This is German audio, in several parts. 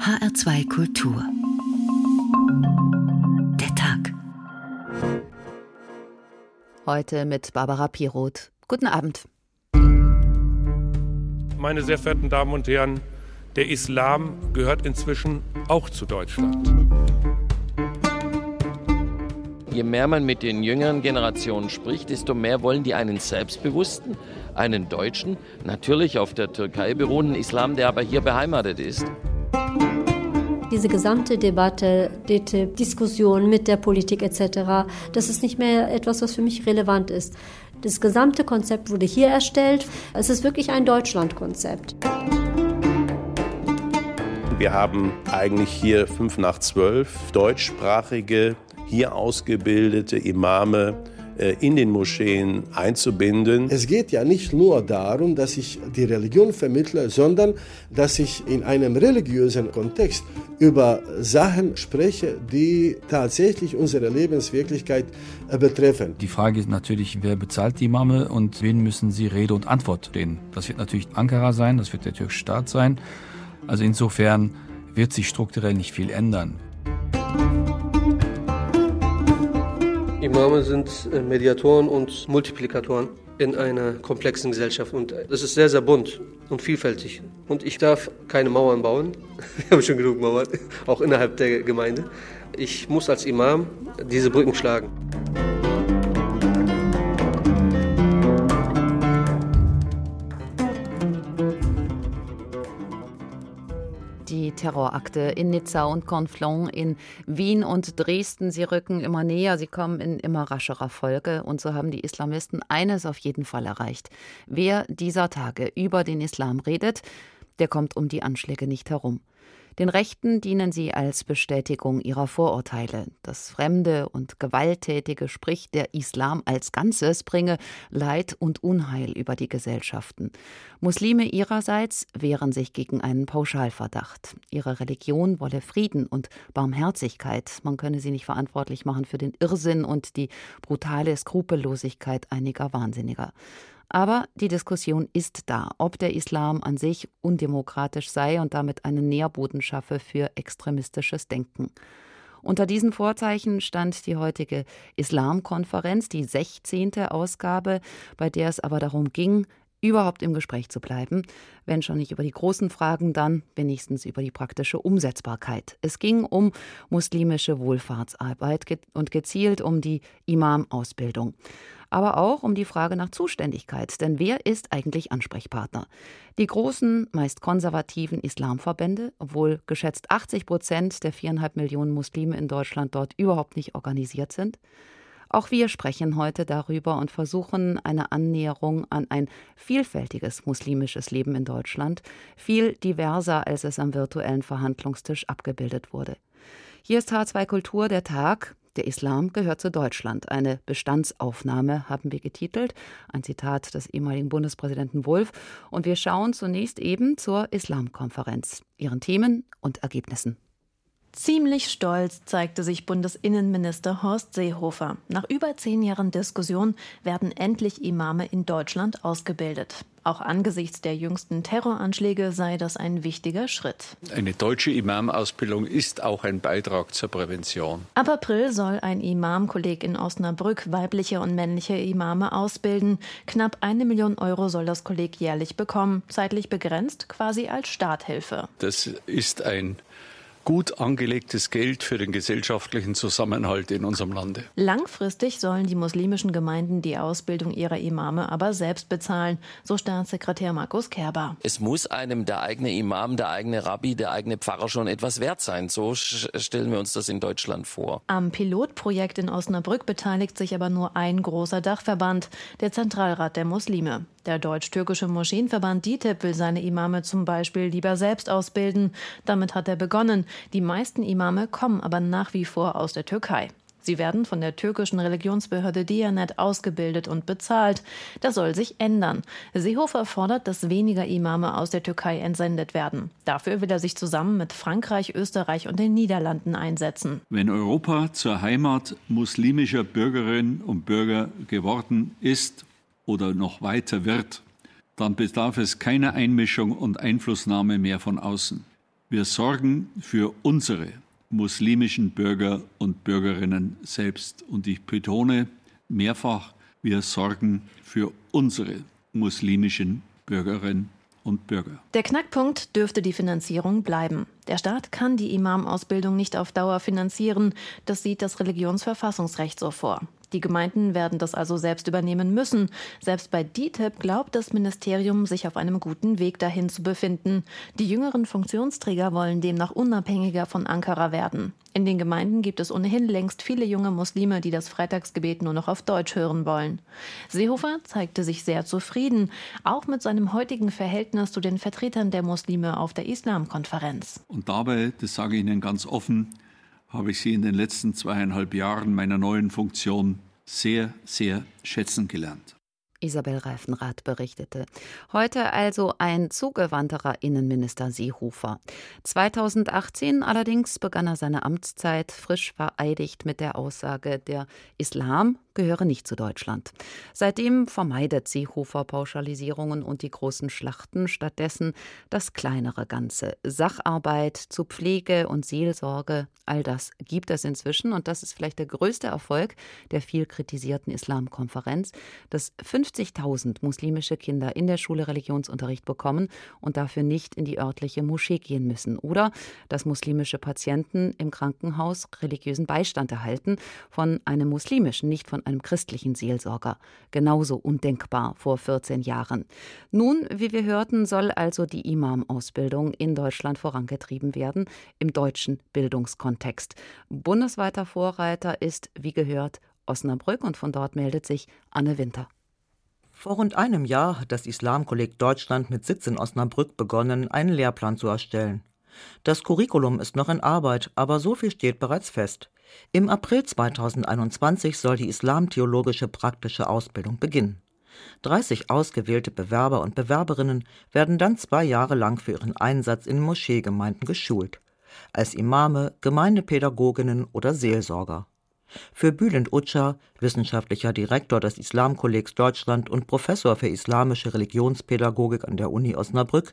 HR2 Kultur. Der Tag. Heute mit Barbara Piroth. Guten Abend. Meine sehr verehrten Damen und Herren, der Islam gehört inzwischen auch zu Deutschland. Je mehr man mit den jüngeren Generationen spricht, desto mehr wollen die einen selbstbewussten, einen Deutschen, natürlich auf der Türkei beruhenden Islam, der aber hier beheimatet ist. Diese gesamte Debatte, die Diskussion mit der Politik etc., das ist nicht mehr etwas, was für mich relevant ist. Das gesamte Konzept wurde hier erstellt. Es ist wirklich ein Deutschlandkonzept. Wir haben eigentlich hier fünf nach zwölf deutschsprachige, hier ausgebildete Imame in den Moscheen einzubinden. Es geht ja nicht nur darum, dass ich die Religion vermittle, sondern dass ich in einem religiösen Kontext über Sachen spreche, die tatsächlich unsere Lebenswirklichkeit äh, betreffen. Die Frage ist natürlich, wer bezahlt die Imame und wen müssen sie Rede und Antwort stehen? Das wird natürlich Ankara sein, das wird der türkische Staat sein. Also insofern wird sich strukturell nicht viel ändern. Imame sind äh, Mediatoren und Multiplikatoren in einer komplexen Gesellschaft und das ist sehr, sehr bunt und vielfältig. Und ich darf keine Mauern bauen. Wir haben schon genug Mauern, auch innerhalb der Gemeinde. Ich muss als Imam diese Brücken schlagen. Terrorakte in Nizza und Conflans, in Wien und Dresden. Sie rücken immer näher, sie kommen in immer rascherer Folge. Und so haben die Islamisten eines auf jeden Fall erreicht. Wer dieser Tage über den Islam redet, der kommt um die Anschläge nicht herum. Den Rechten dienen sie als Bestätigung ihrer Vorurteile. Das Fremde und Gewalttätige, sprich der Islam als Ganzes, bringe Leid und Unheil über die Gesellschaften. Muslime ihrerseits wehren sich gegen einen Pauschalverdacht. Ihre Religion wolle Frieden und Barmherzigkeit. Man könne sie nicht verantwortlich machen für den Irrsinn und die brutale Skrupellosigkeit einiger Wahnsinniger. Aber die Diskussion ist da, ob der Islam an sich undemokratisch sei und damit einen Nährboden schaffe für extremistisches Denken. Unter diesen Vorzeichen stand die heutige Islamkonferenz, die 16. Ausgabe, bei der es aber darum ging, überhaupt im Gespräch zu bleiben, wenn schon nicht über die großen Fragen, dann wenigstens über die praktische Umsetzbarkeit. Es ging um muslimische Wohlfahrtsarbeit und gezielt um die Imam-Ausbildung aber auch um die Frage nach Zuständigkeit. Denn wer ist eigentlich Ansprechpartner? Die großen, meist konservativen Islamverbände, obwohl geschätzt 80 Prozent der viereinhalb Millionen Muslime in Deutschland dort überhaupt nicht organisiert sind. Auch wir sprechen heute darüber und versuchen eine Annäherung an ein vielfältiges muslimisches Leben in Deutschland, viel diverser, als es am virtuellen Verhandlungstisch abgebildet wurde. Hier ist H2 Kultur der Tag. Der Islam gehört zu Deutschland. Eine Bestandsaufnahme haben wir getitelt. Ein Zitat des ehemaligen Bundespräsidenten Wulff. Und wir schauen zunächst eben zur Islamkonferenz, ihren Themen und Ergebnissen. Ziemlich stolz zeigte sich Bundesinnenminister Horst Seehofer. Nach über zehn Jahren Diskussion werden endlich Imame in Deutschland ausgebildet. Auch angesichts der jüngsten Terroranschläge sei das ein wichtiger Schritt. Eine deutsche Imamausbildung ist auch ein Beitrag zur Prävention. Ab April soll ein Imamkolleg in Osnabrück weibliche und männliche Imame ausbilden. Knapp eine Million Euro soll das Kolleg jährlich bekommen, zeitlich begrenzt, quasi als Starthilfe. Das ist ein gut angelegtes Geld für den gesellschaftlichen Zusammenhalt in unserem Lande. Langfristig sollen die muslimischen Gemeinden die Ausbildung ihrer Imame aber selbst bezahlen, so Staatssekretär Markus Kerber. Es muss einem der eigene Imam, der eigene Rabbi, der eigene Pfarrer schon etwas wert sein. So stellen wir uns das in Deutschland vor. Am Pilotprojekt in Osnabrück beteiligt sich aber nur ein großer Dachverband, der Zentralrat der Muslime. Der deutsch-türkische Moscheenverband DITIB will seine Imame zum Beispiel lieber selbst ausbilden. Damit hat er begonnen. Die meisten Imame kommen aber nach wie vor aus der Türkei. Sie werden von der türkischen Religionsbehörde Diyanet ausgebildet und bezahlt. Das soll sich ändern. Seehofer fordert, dass weniger Imame aus der Türkei entsendet werden. Dafür will er sich zusammen mit Frankreich, Österreich und den Niederlanden einsetzen. Wenn Europa zur Heimat muslimischer Bürgerinnen und Bürger geworden ist oder noch weiter wird, dann bedarf es keiner Einmischung und Einflussnahme mehr von außen. Wir sorgen für unsere muslimischen Bürger und Bürgerinnen selbst. Und ich betone mehrfach, wir sorgen für unsere muslimischen Bürgerinnen und Bürger. Der Knackpunkt dürfte die Finanzierung bleiben. Der Staat kann die Imamausbildung nicht auf Dauer finanzieren. Das sieht das Religionsverfassungsrecht so vor. Die Gemeinden werden das also selbst übernehmen müssen. Selbst bei DITIB glaubt das Ministerium, sich auf einem guten Weg dahin zu befinden. Die jüngeren Funktionsträger wollen demnach unabhängiger von Ankara werden. In den Gemeinden gibt es ohnehin längst viele junge Muslime, die das Freitagsgebet nur noch auf Deutsch hören wollen. Seehofer zeigte sich sehr zufrieden, auch mit seinem heutigen Verhältnis zu den Vertretern der Muslime auf der Islamkonferenz. Und dabei, das sage ich Ihnen ganz offen, habe ich Sie in den letzten zweieinhalb Jahren meiner neuen Funktion sehr, sehr schätzen gelernt. Isabel Reifenrath berichtete. Heute also ein zugewandterer Innenminister Seehofer. 2018 allerdings begann er seine Amtszeit frisch vereidigt mit der Aussage, der Islam gehöre nicht zu Deutschland. Seitdem vermeidet Seehofer Pauschalisierungen und die großen Schlachten, stattdessen das kleinere Ganze. Sacharbeit zu Pflege und Seelsorge, all das gibt es inzwischen und das ist vielleicht der größte Erfolg der viel kritisierten Islamkonferenz, dass 50.000 muslimische Kinder in der Schule Religionsunterricht bekommen und dafür nicht in die örtliche Moschee gehen müssen oder dass muslimische Patienten im Krankenhaus religiösen Beistand erhalten von einem muslimischen, nicht von einem christlichen Seelsorger. Genauso undenkbar vor 14 Jahren. Nun, wie wir hörten, soll also die Imam-Ausbildung in Deutschland vorangetrieben werden, im deutschen Bildungskontext. Bundesweiter Vorreiter ist, wie gehört, Osnabrück und von dort meldet sich Anne Winter. Vor rund einem Jahr hat das Islamkolleg Deutschland mit Sitz in Osnabrück begonnen, einen Lehrplan zu erstellen. Das Curriculum ist noch in Arbeit, aber so viel steht bereits fest. Im April 2021 soll die islamtheologische praktische Ausbildung beginnen. 30 ausgewählte Bewerber und Bewerberinnen werden dann zwei Jahre lang für ihren Einsatz in Moscheegemeinden geschult. Als Imame, Gemeindepädagoginnen oder Seelsorger. Für Bülent Utscha, wissenschaftlicher Direktor des Islamkollegs Deutschland und Professor für islamische Religionspädagogik an der Uni Osnabrück,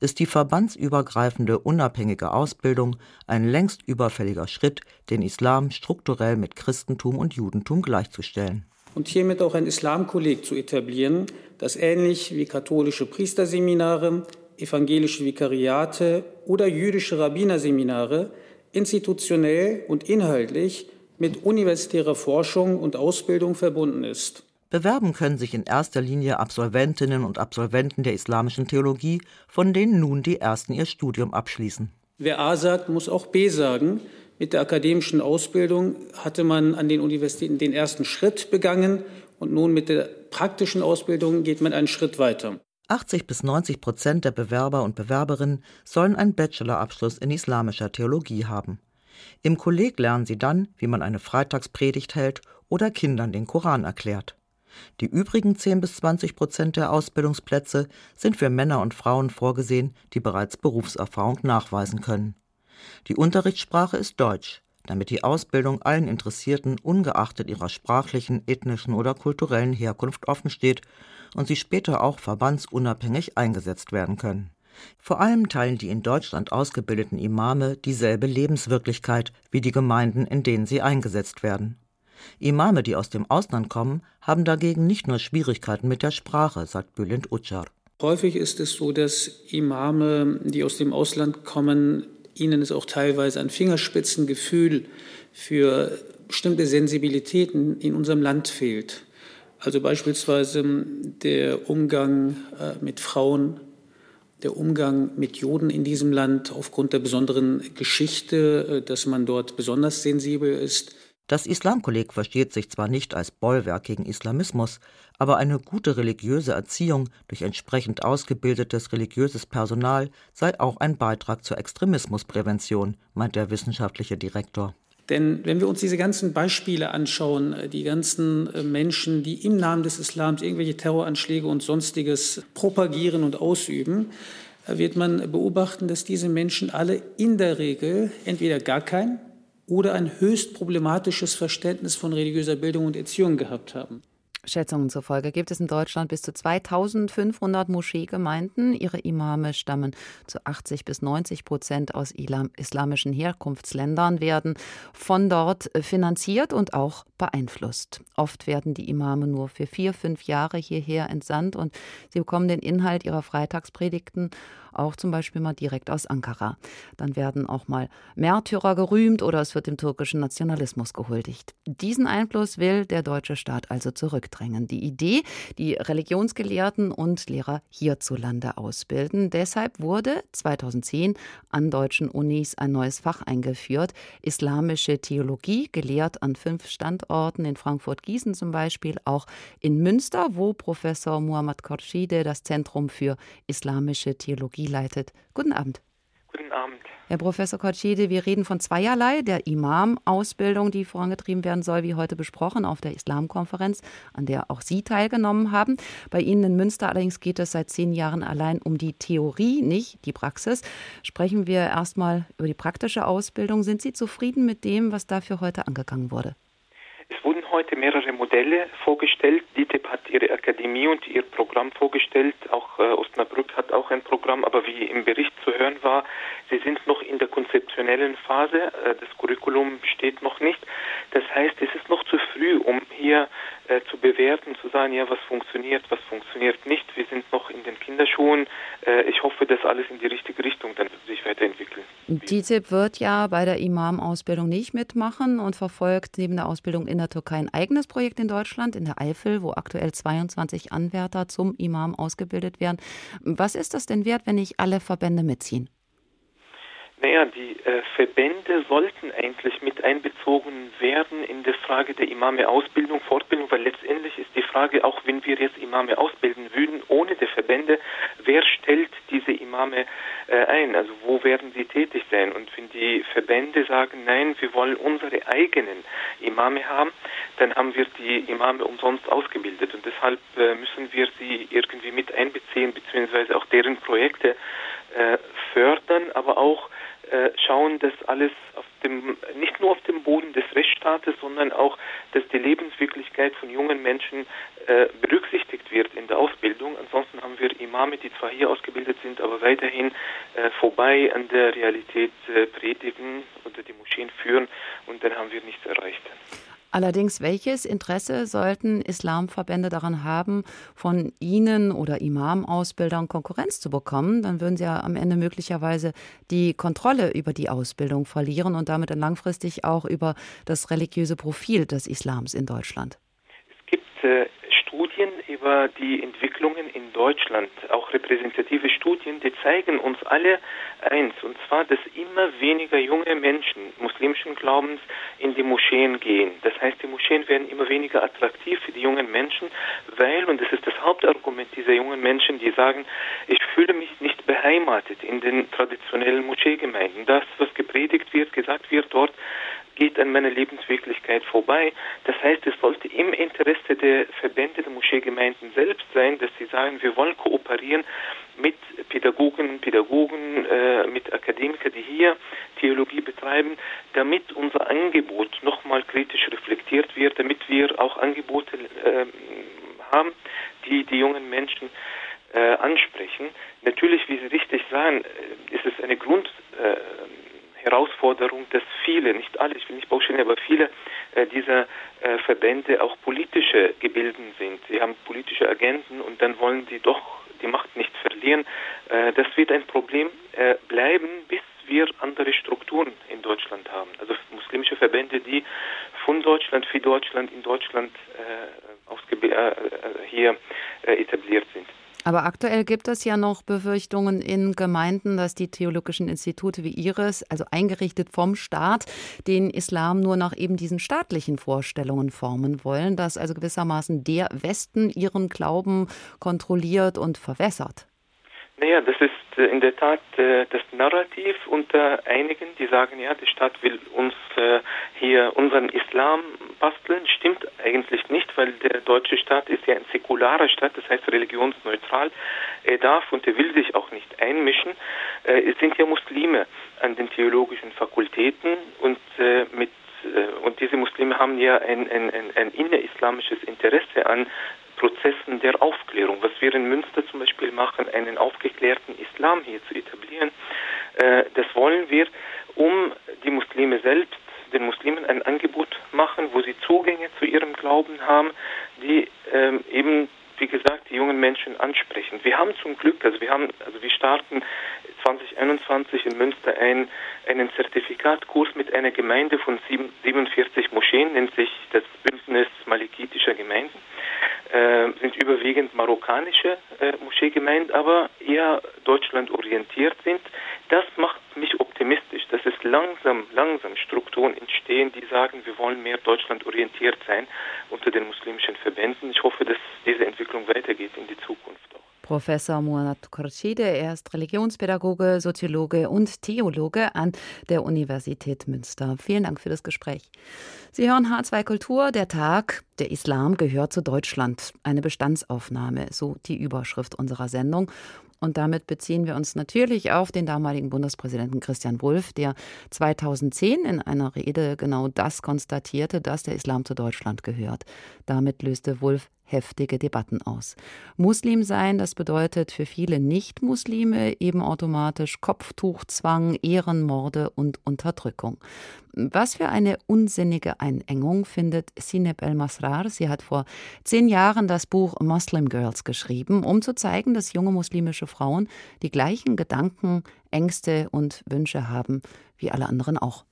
ist die verbandsübergreifende unabhängige Ausbildung ein längst überfälliger Schritt, den Islam strukturell mit Christentum und Judentum gleichzustellen. Und hiermit auch ein Islamkolleg zu etablieren, das ähnlich wie katholische Priesterseminare, evangelische Vikariate oder jüdische Rabbinerseminare institutionell und inhaltlich mit universitärer Forschung und Ausbildung verbunden ist. Bewerben können sich in erster Linie Absolventinnen und Absolventen der islamischen Theologie, von denen nun die ersten ihr Studium abschließen. Wer A sagt, muss auch B sagen. Mit der akademischen Ausbildung hatte man an den Universitäten den ersten Schritt begangen und nun mit der praktischen Ausbildung geht man einen Schritt weiter. 80 bis 90 Prozent der Bewerber und Bewerberinnen sollen einen Bachelorabschluss in islamischer Theologie haben. Im Kolleg lernen sie dann, wie man eine Freitagspredigt hält oder Kindern den Koran erklärt. Die übrigen 10 bis 20 Prozent der Ausbildungsplätze sind für Männer und Frauen vorgesehen, die bereits Berufserfahrung nachweisen können. Die Unterrichtssprache ist Deutsch, damit die Ausbildung allen Interessierten ungeachtet ihrer sprachlichen, ethnischen oder kulturellen Herkunft offen steht und sie später auch verbandsunabhängig eingesetzt werden können. Vor allem teilen die in Deutschland ausgebildeten Imame dieselbe Lebenswirklichkeit wie die Gemeinden, in denen sie eingesetzt werden. Imame, die aus dem Ausland kommen, haben dagegen nicht nur Schwierigkeiten mit der Sprache, sagt Bülent Ucar. Häufig ist es so, dass Imame, die aus dem Ausland kommen, ihnen ist auch teilweise ein Fingerspitzengefühl für bestimmte Sensibilitäten in unserem Land fehlt. Also beispielsweise der Umgang äh, mit Frauen, der Umgang mit Juden in diesem Land aufgrund der besonderen Geschichte, äh, dass man dort besonders sensibel ist. Das Islamkolleg versteht sich zwar nicht als Bollwerk gegen Islamismus, aber eine gute religiöse Erziehung durch entsprechend ausgebildetes religiöses Personal sei auch ein Beitrag zur Extremismusprävention, meint der wissenschaftliche Direktor. Denn wenn wir uns diese ganzen Beispiele anschauen, äh, die ganzen äh, Menschen, die im Namen des Islams irgendwelche Terroranschläge und sonstiges propagieren und ausüben, äh, wird man beobachten, dass diese Menschen alle in der Regel entweder gar kein oder ein höchst problematisches Verständnis von religiöser Bildung und Erziehung gehabt haben. Schätzungen zufolge gibt es in Deutschland bis zu 2500 Moscheegemeinden. Ihre Imame stammen zu 80 bis 90 Prozent aus islamischen Herkunftsländern, werden von dort finanziert und auch beeinflusst. Oft werden die Imame nur für vier, fünf Jahre hierher entsandt und sie bekommen den Inhalt ihrer Freitagspredigten auch zum Beispiel mal direkt aus Ankara. Dann werden auch mal Märtyrer gerühmt oder es wird dem türkischen Nationalismus gehuldigt. Diesen Einfluss will der deutsche Staat also zurückdrängen. Die Idee, die Religionsgelehrten und Lehrer hierzulande ausbilden. Deshalb wurde 2010 an deutschen Unis ein neues Fach eingeführt, Islamische Theologie, gelehrt an fünf Standorten in Frankfurt-Gießen zum Beispiel, auch in Münster, wo Professor Muhammad Khorshide das Zentrum für islamische Theologie leitet. Guten Abend. Guten Abend. Herr Professor Kotschede, wir reden von zweierlei, der Imam-Ausbildung, die vorangetrieben werden soll, wie heute besprochen, auf der Islamkonferenz, an der auch Sie teilgenommen haben. Bei Ihnen in Münster allerdings geht es seit zehn Jahren allein um die Theorie, nicht die Praxis. Sprechen wir erstmal über die praktische Ausbildung. Sind Sie zufrieden mit dem, was dafür heute angegangen wurde? Es wurden heute mehrere Modelle vorgestellt. DITIB hat ihre Akademie und ihr Programm vorgestellt. Auch äh, Osnabrück hat auch ein Programm, aber wie im Bericht zu hören war, sie sind noch in der konzeptionellen Phase. Äh, das Curriculum steht noch nicht. Das heißt, es ist noch zu früh, um hier äh, zu bewerten, zu sagen, ja, was funktioniert, was funktioniert nicht. Wir sind noch in den Kinderschuhen. Äh, ich hoffe, dass alles in die richtige Richtung dann sich weiterentwickelt. DITIB wird ja bei der Imam-Ausbildung nicht mitmachen und verfolgt neben der Ausbildung in der Türkei ein eigenes Projekt in Deutschland, in der Eifel, wo aktuell 22 Anwärter zum Imam ausgebildet werden. Was ist das denn wert, wenn nicht alle Verbände mitziehen? Naja, die äh, Verbände sollten eigentlich mit einbezogen werden in der Frage der Imame-Ausbildung, Fortbildung, weil letztendlich ist die Frage, auch wenn wir jetzt Imame ausbilden würden, ohne die Verbände, wer stellt diese Imame äh, ein? Also wo werden sie tätig sein? Und wenn die Verbände sagen, nein, wir wollen unsere eigenen Imame haben, dann haben wir die Imame umsonst ausgebildet. Und deshalb äh, müssen wir sie irgendwie mit einbeziehen, beziehungsweise auch deren Projekte äh, fördern, aber auch schauen, dass alles dem, nicht nur auf dem Boden des Rechtsstaates, sondern auch, dass die Lebenswirklichkeit von jungen Menschen äh, berücksichtigt wird in der Ausbildung. Ansonsten haben wir Imame, die zwar hier ausgebildet sind, aber weiterhin äh, vorbei an der Realität äh, predigen oder die Moscheen führen und dann haben wir nichts erreicht. Allerdings, welches Interesse sollten Islamverbände daran haben, von Ihnen oder Imam-Ausbildern Konkurrenz zu bekommen? Dann würden Sie ja am Ende möglicherweise die Kontrolle über die Ausbildung verlieren und damit dann langfristig auch über das religiöse Profil des Islams in Deutschland. Es gibt äh, Studien über die Entwicklungen in Deutschland, auch repräsentative Studien, die zeigen uns alle eins, und zwar, dass immer weniger junge Menschen muslimischen Glaubens in die Moscheen gehen. Das heißt, die Moscheen werden immer weniger attraktiv für die jungen Menschen, weil, und das ist das Hauptargument dieser jungen Menschen, die sagen, ich fühle mich nicht beheimatet in den traditionellen Moscheegemeinden. Das, was gepredigt wird, gesagt wird dort, geht an meiner Lebenswirklichkeit vorbei. Das heißt, es sollte im Interesse der Verbände der Moscheegemeinden selbst sein, dass sie sagen, wir wollen kooperieren mit Pädagogen, Pädagogen, äh, mit Akademikern, die hier Theologie betreiben, damit unser Angebot nochmal kritisch reflektiert wird, damit wir auch Angebote äh, haben, die die jungen Menschen äh, ansprechen. Natürlich, wie Sie richtig sagen, äh, ist es eine Grund äh, Herausforderung, dass viele, nicht alle, ich will nicht pauschalieren, aber viele äh, dieser äh, Verbände auch politische Gebilden sind. Sie haben politische Agenten und dann wollen sie doch die Macht nicht verlieren. Äh, das wird ein Problem äh, bleiben, bis wir andere Strukturen in Deutschland haben. Also muslimische Verbände, die von Deutschland, für Deutschland, in Deutschland äh, äh, hier etabliert sind. Aber aktuell gibt es ja noch Befürchtungen in Gemeinden, dass die theologischen Institute wie Ihres, also eingerichtet vom Staat, den Islam nur nach eben diesen staatlichen Vorstellungen formen wollen, dass also gewissermaßen der Westen ihren Glauben kontrolliert und verwässert. Naja, das ist äh, in der Tat äh, das Narrativ unter einigen, die sagen, ja, der Staat will uns äh, hier unseren Islam basteln. Stimmt eigentlich nicht, weil der deutsche Staat ist ja ein säkularer Staat, das heißt religionsneutral. Er darf und er will sich auch nicht einmischen. Es sind ja Muslime an den theologischen Fakultäten und mit äh, und diese Muslime haben ja ein, ein, ein, ein innerislamisches Interesse an Prozessen der Aufklärung. Was wir in Münster zum Beispiel machen, einen aufgeklärten Islam hier zu etablieren, äh, das wollen wir, um die Muslime selbst, den Muslimen ein Angebot machen, wo sie Zugänge zu ihrem Glauben haben, die ähm, eben wie gesagt, die jungen Menschen ansprechen. Wir haben zum Glück, also wir haben, also wir starten 2021 in Münster ein, einen Zertifikatkurs mit einer Gemeinde von 47 Moscheen, nennt sich das Bündnis Malikitischer Gemeinden überwiegend marokkanische äh, Moscheegemeinden, aber eher Deutschland orientiert sind. Das macht mich optimistisch, dass es langsam, langsam Strukturen entstehen, die sagen, wir wollen mehr Deutschland orientiert sein unter den muslimischen Verbänden. Ich hoffe, dass diese Entwicklung weitergeht in die Zukunft. Professor Muanat Korchide, er ist Religionspädagoge, Soziologe und Theologe an der Universität Münster. Vielen Dank für das Gespräch. Sie hören H2 Kultur, der Tag, der Islam gehört zu Deutschland. Eine Bestandsaufnahme, so die Überschrift unserer Sendung. Und damit beziehen wir uns natürlich auf den damaligen Bundespräsidenten Christian Wulff, der 2010 in einer Rede genau das konstatierte, dass der Islam zu Deutschland gehört. Damit löste Wulff heftige Debatten aus. Muslim sein, das bedeutet für viele Nicht-Muslime eben automatisch Kopftuchzwang, Ehrenmorde und Unterdrückung. Was für eine unsinnige Einengung findet Sineb El-Masrar. Sie hat vor zehn Jahren das Buch Muslim Girls geschrieben, um zu zeigen, dass junge muslimische Frauen die gleichen Gedanken, Ängste und Wünsche haben wie alle anderen auch.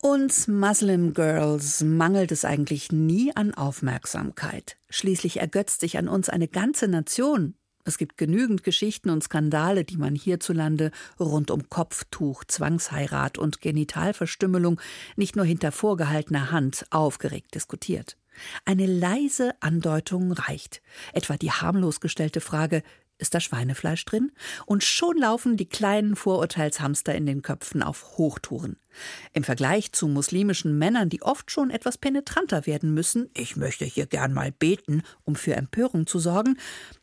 Uns Muslim Girls mangelt es eigentlich nie an Aufmerksamkeit. Schließlich ergötzt sich an uns eine ganze Nation. Es gibt genügend Geschichten und Skandale, die man hierzulande rund um Kopftuch, Zwangsheirat und Genitalverstümmelung nicht nur hinter vorgehaltener Hand aufgeregt diskutiert. Eine leise Andeutung reicht. Etwa die harmlos gestellte Frage, ist da Schweinefleisch drin? Und schon laufen die kleinen Vorurteilshamster in den Köpfen auf Hochtouren. Im Vergleich zu muslimischen Männern, die oft schon etwas penetranter werden müssen, ich möchte hier gern mal beten, um für Empörung zu sorgen,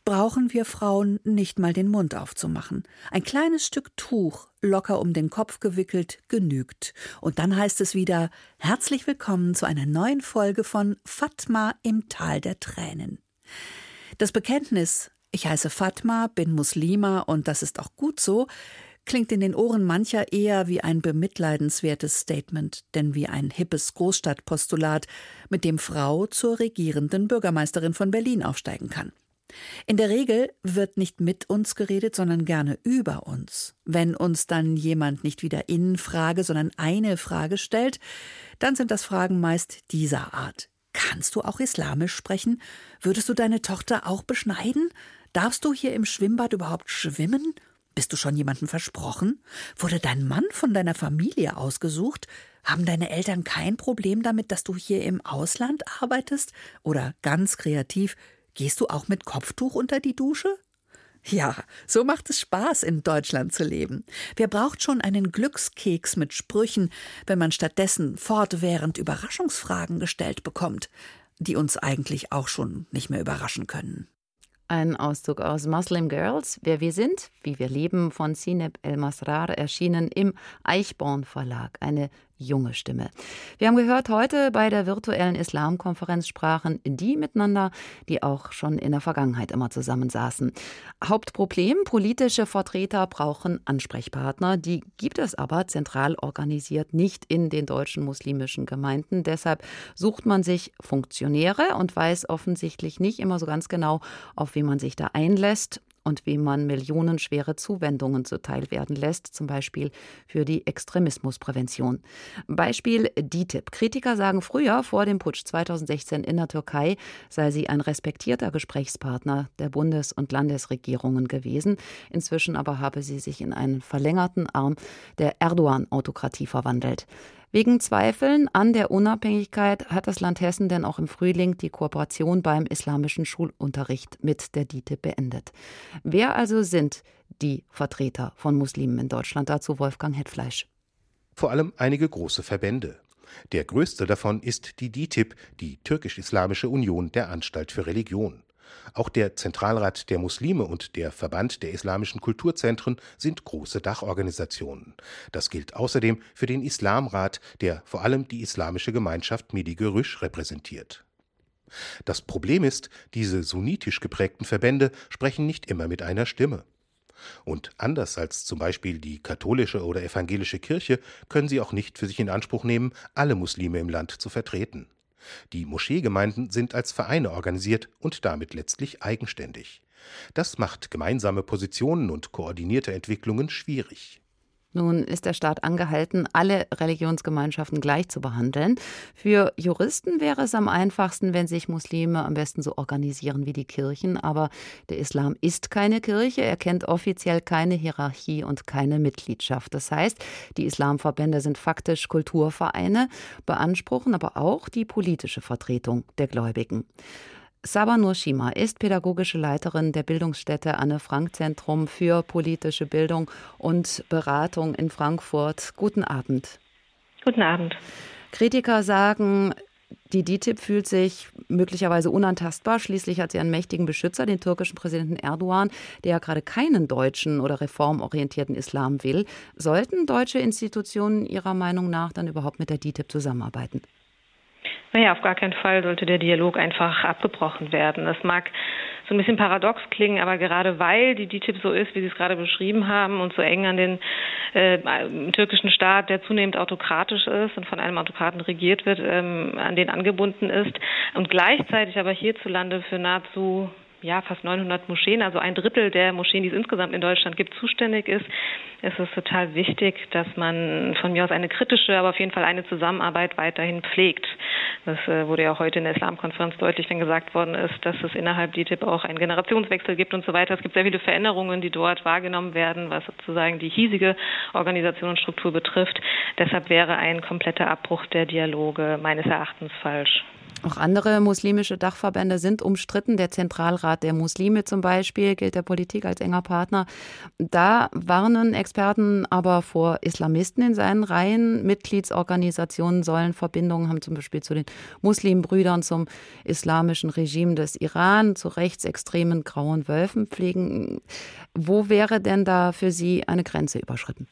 brauchen wir Frauen nicht mal den Mund aufzumachen. Ein kleines Stück Tuch, locker um den Kopf gewickelt, genügt. Und dann heißt es wieder Herzlich willkommen zu einer neuen Folge von Fatma im Tal der Tränen. Das Bekenntnis, ich heiße Fatma, bin Muslima und das ist auch gut so, klingt in den Ohren mancher eher wie ein bemitleidenswertes Statement, denn wie ein hippes Großstadtpostulat, mit dem Frau zur regierenden Bürgermeisterin von Berlin aufsteigen kann. In der Regel wird nicht mit uns geredet, sondern gerne über uns. Wenn uns dann jemand nicht wieder in Frage, sondern eine Frage stellt, dann sind das Fragen meist dieser Art. Kannst du auch Islamisch sprechen? Würdest du deine Tochter auch beschneiden? Darfst du hier im Schwimmbad überhaupt schwimmen? Bist du schon jemandem versprochen? Wurde dein Mann von deiner Familie ausgesucht? Haben deine Eltern kein Problem damit, dass du hier im Ausland arbeitest? Oder ganz kreativ, gehst du auch mit Kopftuch unter die Dusche? Ja, so macht es Spaß, in Deutschland zu leben. Wer braucht schon einen Glückskeks mit Sprüchen, wenn man stattdessen fortwährend Überraschungsfragen gestellt bekommt, die uns eigentlich auch schon nicht mehr überraschen können? Ein Auszug aus Muslim Girls, Wer wir sind, wie wir leben, von Sineb El-Masrar, erschienen im Eichborn Verlag. Eine junge Stimme. Wir haben gehört, heute bei der virtuellen Islamkonferenz sprachen die miteinander, die auch schon in der Vergangenheit immer zusammensaßen. Hauptproblem, politische Vertreter brauchen Ansprechpartner. Die gibt es aber zentral organisiert nicht in den deutschen muslimischen Gemeinden. Deshalb sucht man sich Funktionäre und weiß offensichtlich nicht immer so ganz genau, auf wen man sich da einlässt und wie man millionenschwere Zuwendungen zuteil werden lässt, zum Beispiel für die Extremismusprävention. Beispiel DITIB. Kritiker sagen früher, vor dem Putsch 2016 in der Türkei, sei sie ein respektierter Gesprächspartner der Bundes- und Landesregierungen gewesen. Inzwischen aber habe sie sich in einen verlängerten Arm der Erdogan-Autokratie verwandelt. Wegen Zweifeln an der Unabhängigkeit hat das Land Hessen denn auch im Frühling die Kooperation beim islamischen Schulunterricht mit der DITIB beendet. Wer also sind die Vertreter von Muslimen in Deutschland? Dazu Wolfgang Hetfleisch. Vor allem einige große Verbände. Der größte davon ist die DITIB, die Türkisch-Islamische Union der Anstalt für Religion. Auch der Zentralrat der Muslime und der Verband der islamischen Kulturzentren sind große Dachorganisationen. Das gilt außerdem für den Islamrat, der vor allem die islamische Gemeinschaft Medi-Gerüsch repräsentiert. Das Problem ist, diese sunnitisch geprägten Verbände sprechen nicht immer mit einer Stimme. Und anders als zum Beispiel die katholische oder evangelische Kirche können sie auch nicht für sich in Anspruch nehmen, alle Muslime im Land zu vertreten. Die Moscheegemeinden sind als Vereine organisiert und damit letztlich eigenständig. Das macht gemeinsame Positionen und koordinierte Entwicklungen schwierig. Nun ist der Staat angehalten, alle Religionsgemeinschaften gleich zu behandeln. Für Juristen wäre es am einfachsten, wenn sich Muslime am besten so organisieren wie die Kirchen. Aber der Islam ist keine Kirche, er kennt offiziell keine Hierarchie und keine Mitgliedschaft. Das heißt, die Islamverbände sind faktisch Kulturvereine, beanspruchen aber auch die politische Vertretung der Gläubigen. Saba Nurshima ist pädagogische Leiterin der Bildungsstätte Anne Frank Zentrum für politische Bildung und Beratung in Frankfurt. Guten Abend. Guten Abend. Kritiker sagen, die DITIB fühlt sich möglicherweise unantastbar. Schließlich hat sie einen mächtigen Beschützer, den türkischen Präsidenten Erdogan, der ja gerade keinen deutschen oder reformorientierten Islam will. Sollten deutsche Institutionen Ihrer Meinung nach dann überhaupt mit der DITIB zusammenarbeiten? Naja, auf gar keinen Fall sollte der Dialog einfach abgebrochen werden. Das mag so ein bisschen paradox klingen, aber gerade weil die DTIP so ist, wie Sie es gerade beschrieben haben und so eng an den äh, türkischen Staat, der zunehmend autokratisch ist und von einem Autokraten regiert wird, ähm, an den angebunden ist und gleichzeitig aber hierzulande für nahezu ja, fast 900 Moscheen, also ein Drittel der Moscheen, die es insgesamt in Deutschland gibt, zuständig ist, ist es total wichtig, dass man von mir aus eine kritische, aber auf jeden Fall eine Zusammenarbeit weiterhin pflegt. Das äh, wurde ja heute in der Islamkonferenz deutlich, wenn gesagt worden ist, dass es innerhalb DITIB auch einen Generationswechsel gibt und so weiter. Es gibt sehr viele Veränderungen, die dort wahrgenommen werden, was sozusagen die hiesige Organisation und Struktur betrifft. Deshalb wäre ein kompletter Abbruch der Dialoge meines Erachtens falsch. Auch andere muslimische Dachverbände sind umstritten. Der Zentralrat der Muslime zum Beispiel gilt der Politik als enger Partner. Da warnen Experten aber vor Islamisten in seinen Reihen. Mitgliedsorganisationen sollen Verbindungen haben, zum Beispiel zu den Muslimbrüdern, zum islamischen Regime des Iran, zu rechtsextremen grauen Wölfen pflegen. Wo wäre denn da für Sie eine Grenze überschritten?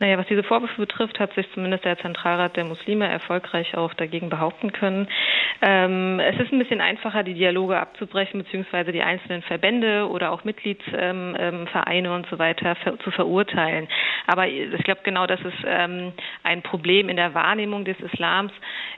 Naja, was diese Vorwürfe betrifft, hat sich zumindest der Zentralrat der Muslime erfolgreich auch dagegen behaupten können. Ähm, es ist ein bisschen einfacher, die Dialoge abzubrechen, beziehungsweise die einzelnen Verbände oder auch Mitgliedsvereine ähm, und so weiter ver zu verurteilen. Aber ich glaube, genau das ist ähm, ein Problem in der Wahrnehmung des Islams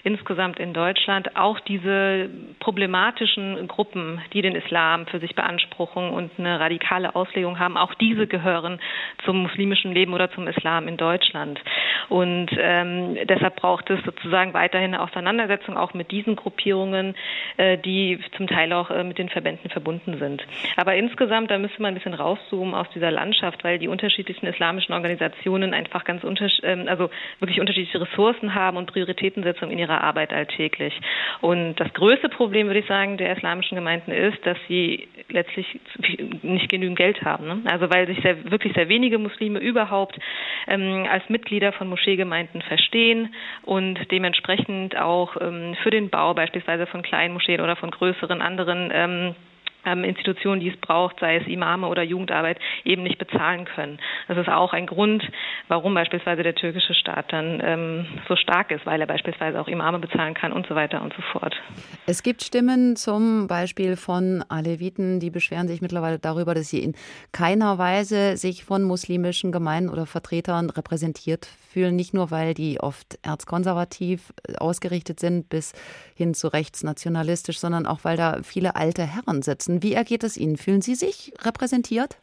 insgesamt in Deutschland. Auch diese problematischen Gruppen, die den Islam für sich beanspruchen und eine radikale Auslegung haben, auch diese gehören zum muslimischen Leben oder zum Islam in Deutschland. Und ähm, deshalb braucht es sozusagen weiterhin eine Auseinandersetzung auch mit diesen Gruppierungen, äh, die zum Teil auch äh, mit den Verbänden verbunden sind. Aber insgesamt, da müsste man ein bisschen rauszoomen aus dieser Landschaft, weil die unterschiedlichen islamischen Organisationen einfach ganz ähm, also wirklich unterschiedliche Ressourcen haben und Prioritätensetzung in ihrer Arbeit alltäglich. Und das größte Problem, würde ich sagen, der islamischen Gemeinden ist, dass sie letztlich nicht genügend Geld haben. Ne? Also weil sich sehr, wirklich sehr wenige Muslime überhaupt ähm, als Mitglieder von Moscheegemeinden verstehen und dementsprechend auch ähm, für den Bau beispielsweise von kleinen Moscheen oder von größeren anderen ähm, Institutionen, die es braucht, sei es Imame oder Jugendarbeit, eben nicht bezahlen können. Das ist auch ein Grund, warum beispielsweise der türkische Staat dann ähm, so stark ist, weil er beispielsweise auch Imame bezahlen kann und so weiter und so fort. Es gibt Stimmen zum Beispiel von Aleviten, die beschweren sich mittlerweile darüber, dass sie in keiner Weise sich von muslimischen Gemeinden oder Vertretern repräsentiert fühlen, nicht nur weil die oft erzkonservativ äh, ausgerichtet sind bis hin zu rechtsnationalistisch, sondern auch weil da viele alte Herren sitzen. Wie ergeht es Ihnen? Fühlen Sie sich repräsentiert?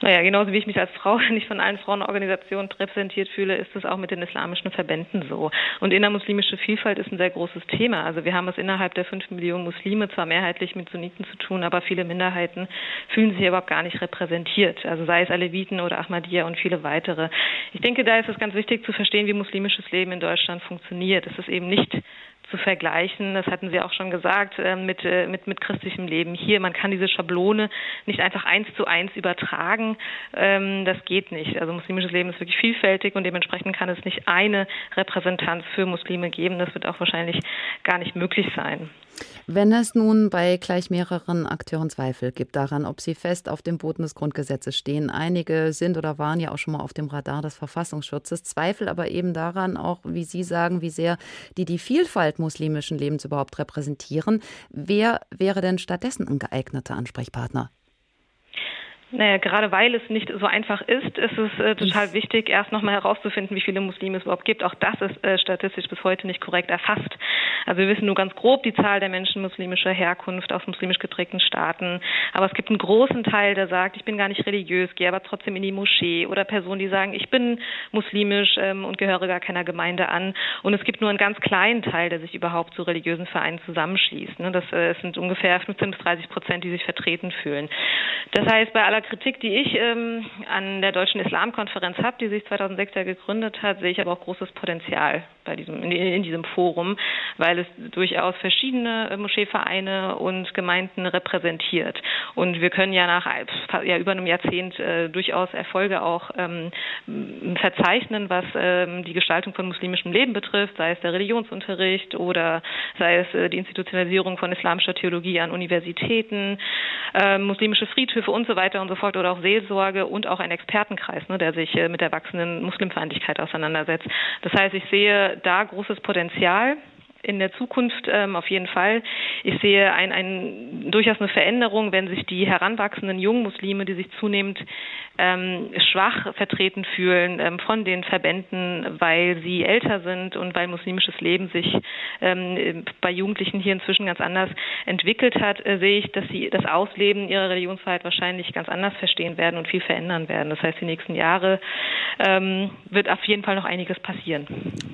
Naja, genauso wie ich mich als Frau nicht von allen Frauenorganisationen repräsentiert fühle, ist es auch mit den islamischen Verbänden so. Und innermuslimische Vielfalt ist ein sehr großes Thema. Also wir haben es innerhalb der fünf Millionen Muslime zwar mehrheitlich mit Sunniten zu tun, aber viele Minderheiten fühlen sich überhaupt gar nicht repräsentiert. Also sei es Aleviten oder Ahmadiyya und viele weitere. Ich denke, da ist es ganz wichtig zu verstehen, wie muslimisches Leben in Deutschland funktioniert. Es ist eben nicht zu vergleichen, das hatten Sie auch schon gesagt, äh, mit, äh, mit, mit christlichem Leben. Hier, man kann diese Schablone nicht einfach eins zu eins übertragen. Ähm, das geht nicht. Also muslimisches Leben ist wirklich vielfältig und dementsprechend kann es nicht eine Repräsentanz für Muslime geben. Das wird auch wahrscheinlich gar nicht möglich sein. Wenn es nun bei gleich mehreren Akteuren Zweifel gibt daran, ob sie fest auf dem Boden des Grundgesetzes stehen, einige sind oder waren ja auch schon mal auf dem Radar des Verfassungsschutzes, Zweifel aber eben daran auch, wie Sie sagen, wie sehr die die Vielfalt muslimischen Lebens überhaupt repräsentieren. Wer wäre denn stattdessen ein geeigneter Ansprechpartner? Naja, gerade weil es nicht so einfach ist, ist es äh, total wichtig, erst nochmal herauszufinden, wie viele Muslime es überhaupt gibt. Auch das ist äh, statistisch bis heute nicht korrekt erfasst. Also wir wissen nur ganz grob die Zahl der Menschen muslimischer Herkunft aus muslimisch geprägten Staaten. Aber es gibt einen großen Teil, der sagt, ich bin gar nicht religiös, gehe aber trotzdem in die Moschee. Oder Personen, die sagen, ich bin muslimisch ähm, und gehöre gar keiner Gemeinde an. Und es gibt nur einen ganz kleinen Teil, der sich überhaupt zu religiösen Vereinen zusammenschließt. Ne? Das äh, sind ungefähr 15 bis 30 Prozent, die sich vertreten fühlen. Das heißt, bei aller aller Kritik, die ich ähm, an der Deutschen Islamkonferenz habe, die sich 2006 ja gegründet hat, sehe ich aber auch großes Potenzial bei diesem, in, in diesem Forum, weil es durchaus verschiedene äh, Moscheevereine und Gemeinden repräsentiert. Und wir können ja nach ja, über einem Jahrzehnt äh, durchaus Erfolge auch ähm, verzeichnen, was ähm, die Gestaltung von muslimischem Leben betrifft, sei es der Religionsunterricht oder sei es äh, die Institutionalisierung von islamischer Theologie an Universitäten, äh, muslimische Friedhöfe und so weiter und so fort oder auch Seelsorge und auch ein Expertenkreis, ne, der sich äh, mit der wachsenden Muslimfeindlichkeit auseinandersetzt. Das heißt, ich sehe da großes Potenzial in der Zukunft ähm, auf jeden Fall. Ich sehe ein, ein, durchaus eine Veränderung, wenn sich die heranwachsenden jungen Muslime, die sich zunehmend ähm, schwach vertreten fühlen ähm, von den Verbänden, weil sie älter sind und weil muslimisches Leben sich ähm, bei Jugendlichen hier inzwischen ganz anders entwickelt hat, äh, sehe ich, dass sie das Ausleben ihrer Religionsfreiheit wahrscheinlich ganz anders verstehen werden und viel verändern werden. Das heißt, die nächsten Jahre ähm, wird auf jeden Fall noch einiges passieren.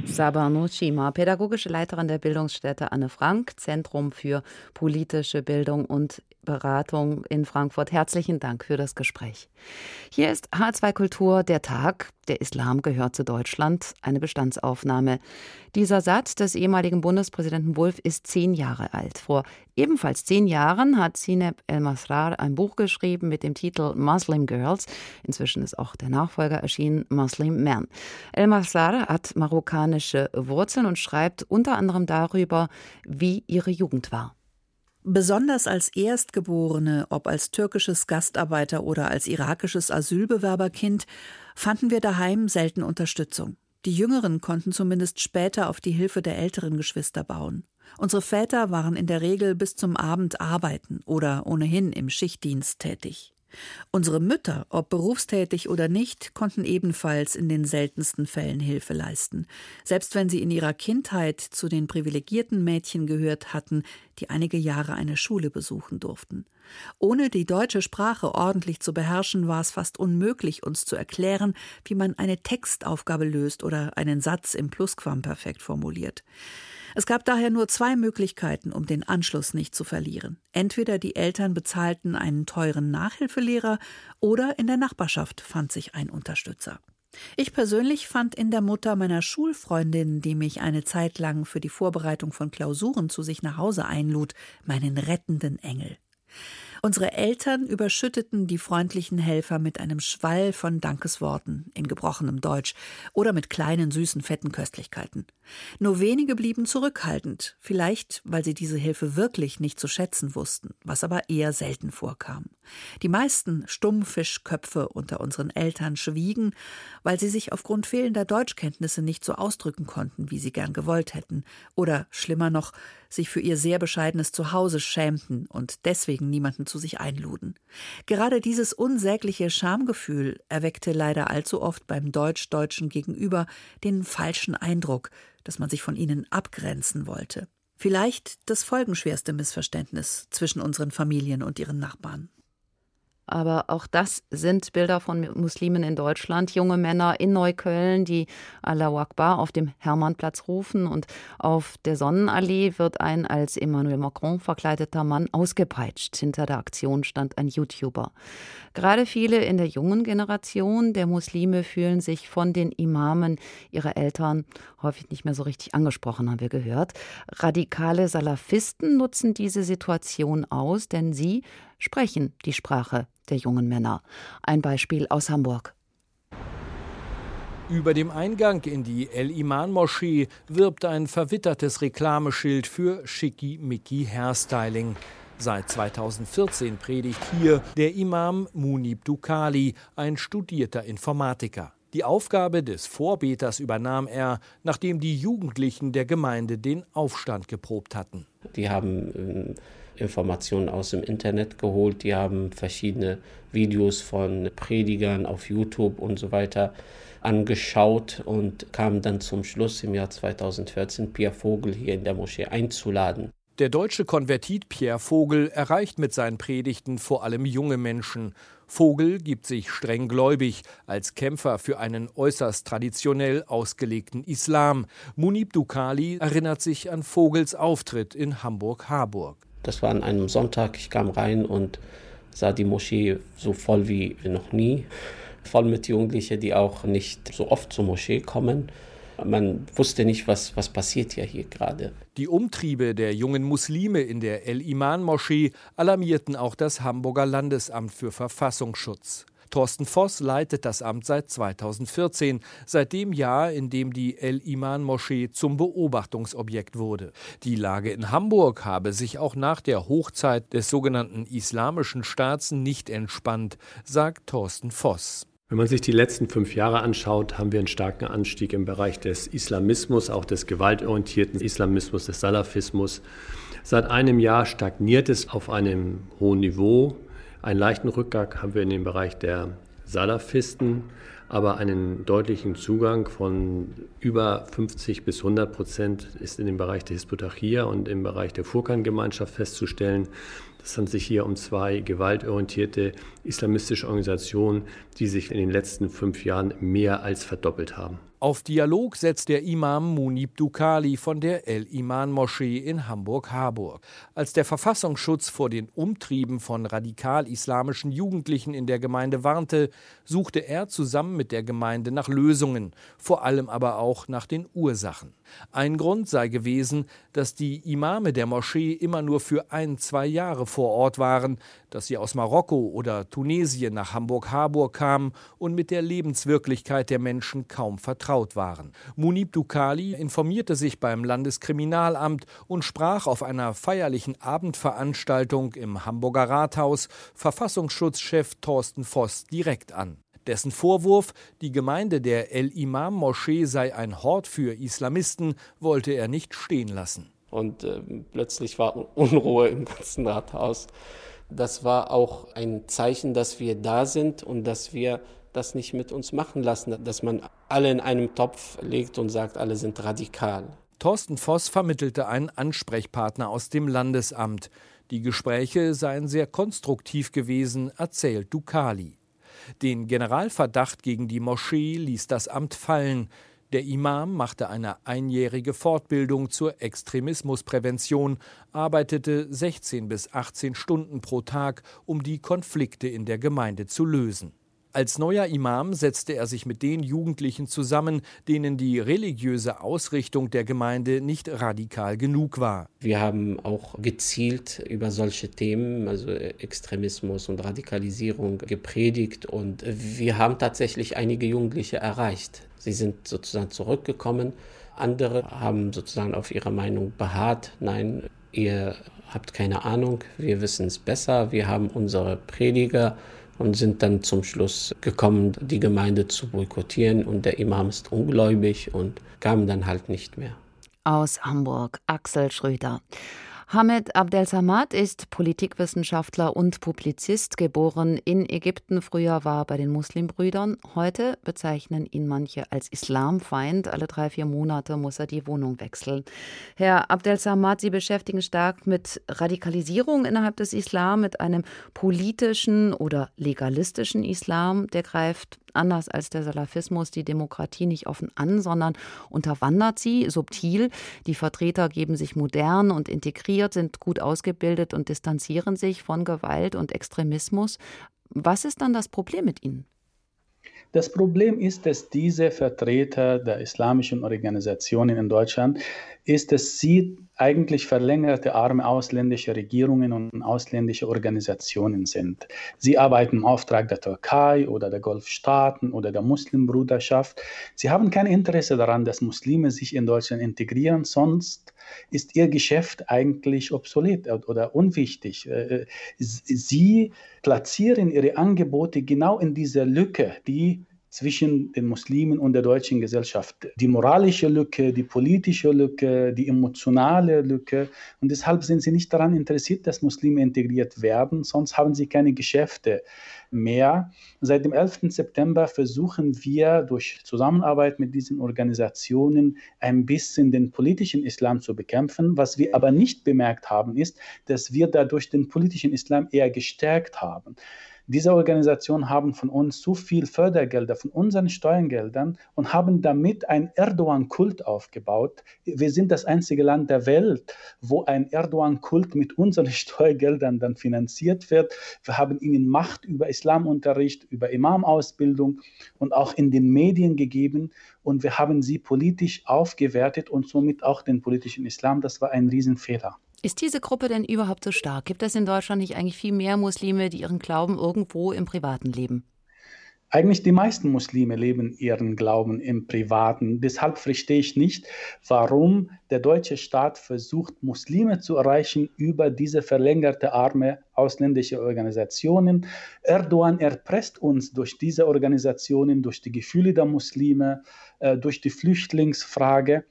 Sabano Chima, pädagogische Leiterin der Bildungsstätte Anne Frank, Zentrum für politische Bildung und Beratung in Frankfurt. Herzlichen Dank für das Gespräch. Hier ist H2 Kultur der Tag. Der Islam gehört zu Deutschland. Eine Bestandsaufnahme. Dieser Satz des ehemaligen Bundespräsidenten Wulff ist zehn Jahre alt. Vor ebenfalls zehn Jahren hat Sineb El-Masrar ein Buch geschrieben mit dem Titel Muslim Girls. Inzwischen ist auch der Nachfolger erschienen, Muslim Men. El-Masrar hat marokkanische Wurzeln und schreibt unter anderem darüber, wie ihre Jugend war. Besonders als Erstgeborene, ob als türkisches Gastarbeiter oder als irakisches Asylbewerberkind, fanden wir daheim selten Unterstützung. Die Jüngeren konnten zumindest später auf die Hilfe der älteren Geschwister bauen. Unsere Väter waren in der Regel bis zum Abend arbeiten oder ohnehin im Schichtdienst tätig. Unsere Mütter, ob berufstätig oder nicht, konnten ebenfalls in den seltensten Fällen Hilfe leisten, selbst wenn sie in ihrer Kindheit zu den privilegierten Mädchen gehört hatten, die einige Jahre eine Schule besuchen durften. Ohne die deutsche Sprache ordentlich zu beherrschen, war es fast unmöglich, uns zu erklären, wie man eine Textaufgabe löst oder einen Satz im Plusquamperfekt formuliert. Es gab daher nur zwei Möglichkeiten, um den Anschluss nicht zu verlieren. Entweder die Eltern bezahlten einen teuren Nachhilfelehrer oder in der Nachbarschaft fand sich ein Unterstützer. Ich persönlich fand in der Mutter meiner Schulfreundin, die mich eine Zeit lang für die Vorbereitung von Klausuren zu sich nach Hause einlud, meinen rettenden Engel. Unsere Eltern überschütteten die freundlichen Helfer mit einem Schwall von Dankesworten in gebrochenem Deutsch oder mit kleinen, süßen, fetten Köstlichkeiten. Nur wenige blieben zurückhaltend, vielleicht weil sie diese Hilfe wirklich nicht zu schätzen wussten, was aber eher selten vorkam. Die meisten Stummfischköpfe unter unseren Eltern schwiegen, weil sie sich aufgrund fehlender Deutschkenntnisse nicht so ausdrücken konnten, wie sie gern gewollt hätten, oder schlimmer noch, sich für ihr sehr bescheidenes Zuhause schämten und deswegen niemanden zu sich einluden. Gerade dieses unsägliche Schamgefühl erweckte leider allzu oft beim Deutsch-Deutschen gegenüber den falschen Eindruck, dass man sich von ihnen abgrenzen wollte. Vielleicht das folgenschwerste Missverständnis zwischen unseren Familien und ihren Nachbarn. Aber auch das sind Bilder von Muslimen in Deutschland. Junge Männer in Neukölln, die Allahu Akbar auf dem Hermannplatz rufen. Und auf der Sonnenallee wird ein als Emmanuel Macron verkleideter Mann ausgepeitscht. Hinter der Aktion stand ein YouTuber. Gerade viele in der jungen Generation der Muslime fühlen sich von den Imamen ihrer Eltern häufig nicht mehr so richtig angesprochen, haben wir gehört. Radikale Salafisten nutzen diese Situation aus, denn sie sprechen die Sprache der jungen Männer. Ein Beispiel aus Hamburg. Über dem Eingang in die El-Iman-Moschee wirbt ein verwittertes Reklameschild für Schickimicki Hairstyling. Seit 2014 predigt hier der Imam Munib Dukali, ein studierter Informatiker. Die Aufgabe des Vorbeters übernahm er, nachdem die Jugendlichen der Gemeinde den Aufstand geprobt hatten. Die haben ähm, Informationen aus dem Internet geholt, die haben verschiedene Videos von Predigern auf YouTube und so weiter angeschaut und kamen dann zum Schluss im Jahr 2014 Pierre Vogel hier in der Moschee einzuladen. Der deutsche Konvertit Pierre Vogel erreicht mit seinen Predigten vor allem junge Menschen. Vogel gibt sich streng gläubig als Kämpfer für einen äußerst traditionell ausgelegten Islam. Munib Dukali erinnert sich an Vogels Auftritt in Hamburg-Harburg. Das war an einem Sonntag. Ich kam rein und sah die Moschee so voll wie noch nie. Voll mit Jugendlichen, die auch nicht so oft zur Moschee kommen. Man wusste nicht, was, was passiert ja hier gerade. Die Umtriebe der jungen Muslime in der El-Iman-Moschee alarmierten auch das Hamburger Landesamt für Verfassungsschutz. Thorsten Voss leitet das Amt seit 2014, seit dem Jahr, in dem die El-Iman-Moschee zum Beobachtungsobjekt wurde. Die Lage in Hamburg habe sich auch nach der Hochzeit des sogenannten Islamischen Staats nicht entspannt, sagt Thorsten Voss. Wenn man sich die letzten fünf Jahre anschaut, haben wir einen starken Anstieg im Bereich des Islamismus, auch des gewaltorientierten Islamismus, des Salafismus. Seit einem Jahr stagniert es auf einem hohen Niveau. Einen leichten Rückgang haben wir in dem Bereich der Salafisten, aber einen deutlichen Zugang von über 50 bis 100 Prozent ist in dem Bereich der Hisbutachia und im Bereich der Furkan-Gemeinschaft festzustellen. Es handelt sich hier um zwei gewaltorientierte islamistische Organisationen, die sich in den letzten fünf Jahren mehr als verdoppelt haben. Auf Dialog setzt der Imam Munib Dukali von der El-Iman-Moschee in Hamburg-Harburg. Als der Verfassungsschutz vor den Umtrieben von radikal-islamischen Jugendlichen in der Gemeinde warnte, suchte er zusammen mit der Gemeinde nach Lösungen, vor allem aber auch nach den Ursachen. Ein Grund sei gewesen, dass die Imame der Moschee immer nur für ein, zwei Jahre vor Ort waren, dass sie aus Marokko oder Tunesien nach Hamburg-Harburg kamen und mit der Lebenswirklichkeit der Menschen kaum vertraut waren. Munib Dukali informierte sich beim Landeskriminalamt und sprach auf einer feierlichen Abendveranstaltung im Hamburger Rathaus Verfassungsschutzchef Thorsten Voss direkt an. Dessen Vorwurf, die Gemeinde der El-Imam-Moschee sei ein Hort für Islamisten, wollte er nicht stehen lassen. Und äh, plötzlich war Unruhe im ganzen Rathaus. Das war auch ein Zeichen, dass wir da sind und dass wir das nicht mit uns machen lassen, dass man alle in einem Topf legt und sagt, alle sind radikal. Thorsten Voss vermittelte einen Ansprechpartner aus dem Landesamt. Die Gespräche seien sehr konstruktiv gewesen, erzählt Dukali. Den Generalverdacht gegen die Moschee ließ das Amt fallen. Der Imam machte eine einjährige Fortbildung zur Extremismusprävention, arbeitete 16 bis 18 Stunden pro Tag, um die Konflikte in der Gemeinde zu lösen. Als neuer Imam setzte er sich mit den Jugendlichen zusammen, denen die religiöse Ausrichtung der Gemeinde nicht radikal genug war. Wir haben auch gezielt über solche Themen, also Extremismus und Radikalisierung, gepredigt und wir haben tatsächlich einige Jugendliche erreicht. Sie sind sozusagen zurückgekommen. Andere haben sozusagen auf ihrer Meinung beharrt. Nein, ihr habt keine Ahnung, wir wissen es besser, wir haben unsere Prediger und sind dann zum Schluss gekommen, die Gemeinde zu boykottieren und der Imam ist ungläubig und kam dann halt nicht mehr. Aus Hamburg, Axel Schröder. Hamed Abdel Samad ist Politikwissenschaftler und Publizist, geboren in Ägypten. Früher war bei den Muslimbrüdern. Heute bezeichnen ihn manche als Islamfeind. Alle drei, vier Monate muss er die Wohnung wechseln. Herr Abdel Samad, Sie beschäftigen stark mit Radikalisierung innerhalb des Islam, mit einem politischen oder legalistischen Islam. Der greift anders als der Salafismus die Demokratie nicht offen an, sondern unterwandert sie subtil. Die Vertreter geben sich modern und integriert, sind gut ausgebildet und distanzieren sich von Gewalt und Extremismus. Was ist dann das Problem mit ihnen? Das Problem ist, dass diese Vertreter der islamischen Organisationen in Deutschland ist, dass sie eigentlich verlängerte Arme ausländischer Regierungen und ausländischer Organisationen sind. Sie arbeiten im Auftrag der Türkei oder der Golfstaaten oder der Muslimbruderschaft. Sie haben kein Interesse daran, dass Muslime sich in Deutschland integrieren, sonst ist ihr Geschäft eigentlich obsolet oder unwichtig. Äh, äh, sie platzieren ihre Angebote genau in dieser Lücke, die zwischen den Muslimen und der deutschen Gesellschaft. Die moralische Lücke, die politische Lücke, die emotionale Lücke. Und deshalb sind sie nicht daran interessiert, dass Muslime integriert werden, sonst haben sie keine Geschäfte mehr. Seit dem 11. September versuchen wir durch Zusammenarbeit mit diesen Organisationen ein bisschen den politischen Islam zu bekämpfen. Was wir aber nicht bemerkt haben, ist, dass wir dadurch den politischen Islam eher gestärkt haben. Diese Organisationen haben von uns so viel Fördergelder, von unseren Steuergeldern und haben damit einen Erdogan-Kult aufgebaut. Wir sind das einzige Land der Welt, wo ein Erdogan-Kult mit unseren Steuergeldern dann finanziert wird. Wir haben ihnen Macht über Islamunterricht, über Imamausbildung und auch in den Medien gegeben und wir haben sie politisch aufgewertet und somit auch den politischen Islam. Das war ein Riesenfehler. Ist diese Gruppe denn überhaupt so stark? Gibt es in Deutschland nicht eigentlich viel mehr Muslime, die ihren Glauben irgendwo im Privaten leben? Eigentlich die meisten Muslime leben ihren Glauben im Privaten. Deshalb verstehe ich nicht, warum der deutsche Staat versucht, Muslime zu erreichen über diese verlängerte Arme ausländischer Organisationen. Erdogan erpresst uns durch diese Organisationen, durch die Gefühle der Muslime, äh, durch die Flüchtlingsfrage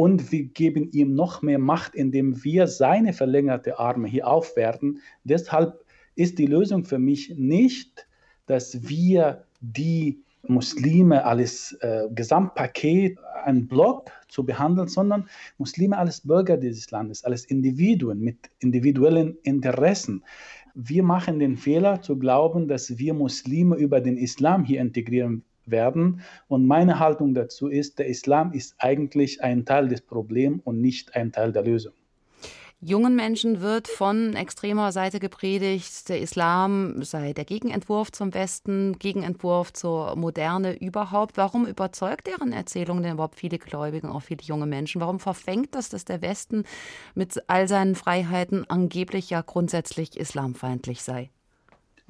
und wir geben ihm noch mehr Macht, indem wir seine verlängerte Arme hier aufwerten. Deshalb ist die Lösung für mich nicht, dass wir die Muslime als äh, Gesamtpaket, ein Block zu behandeln, sondern Muslime als Bürger dieses Landes, als Individuen mit individuellen Interessen. Wir machen den Fehler zu glauben, dass wir Muslime über den Islam hier integrieren werden. Und meine Haltung dazu ist, der Islam ist eigentlich ein Teil des Problems und nicht ein Teil der Lösung. Jungen Menschen wird von extremer Seite gepredigt, der Islam sei der Gegenentwurf zum Westen, Gegenentwurf zur Moderne überhaupt. Warum überzeugt deren Erzählung denn überhaupt viele Gläubige und auch viele junge Menschen? Warum verfängt das, dass der Westen mit all seinen Freiheiten angeblich ja grundsätzlich islamfeindlich sei?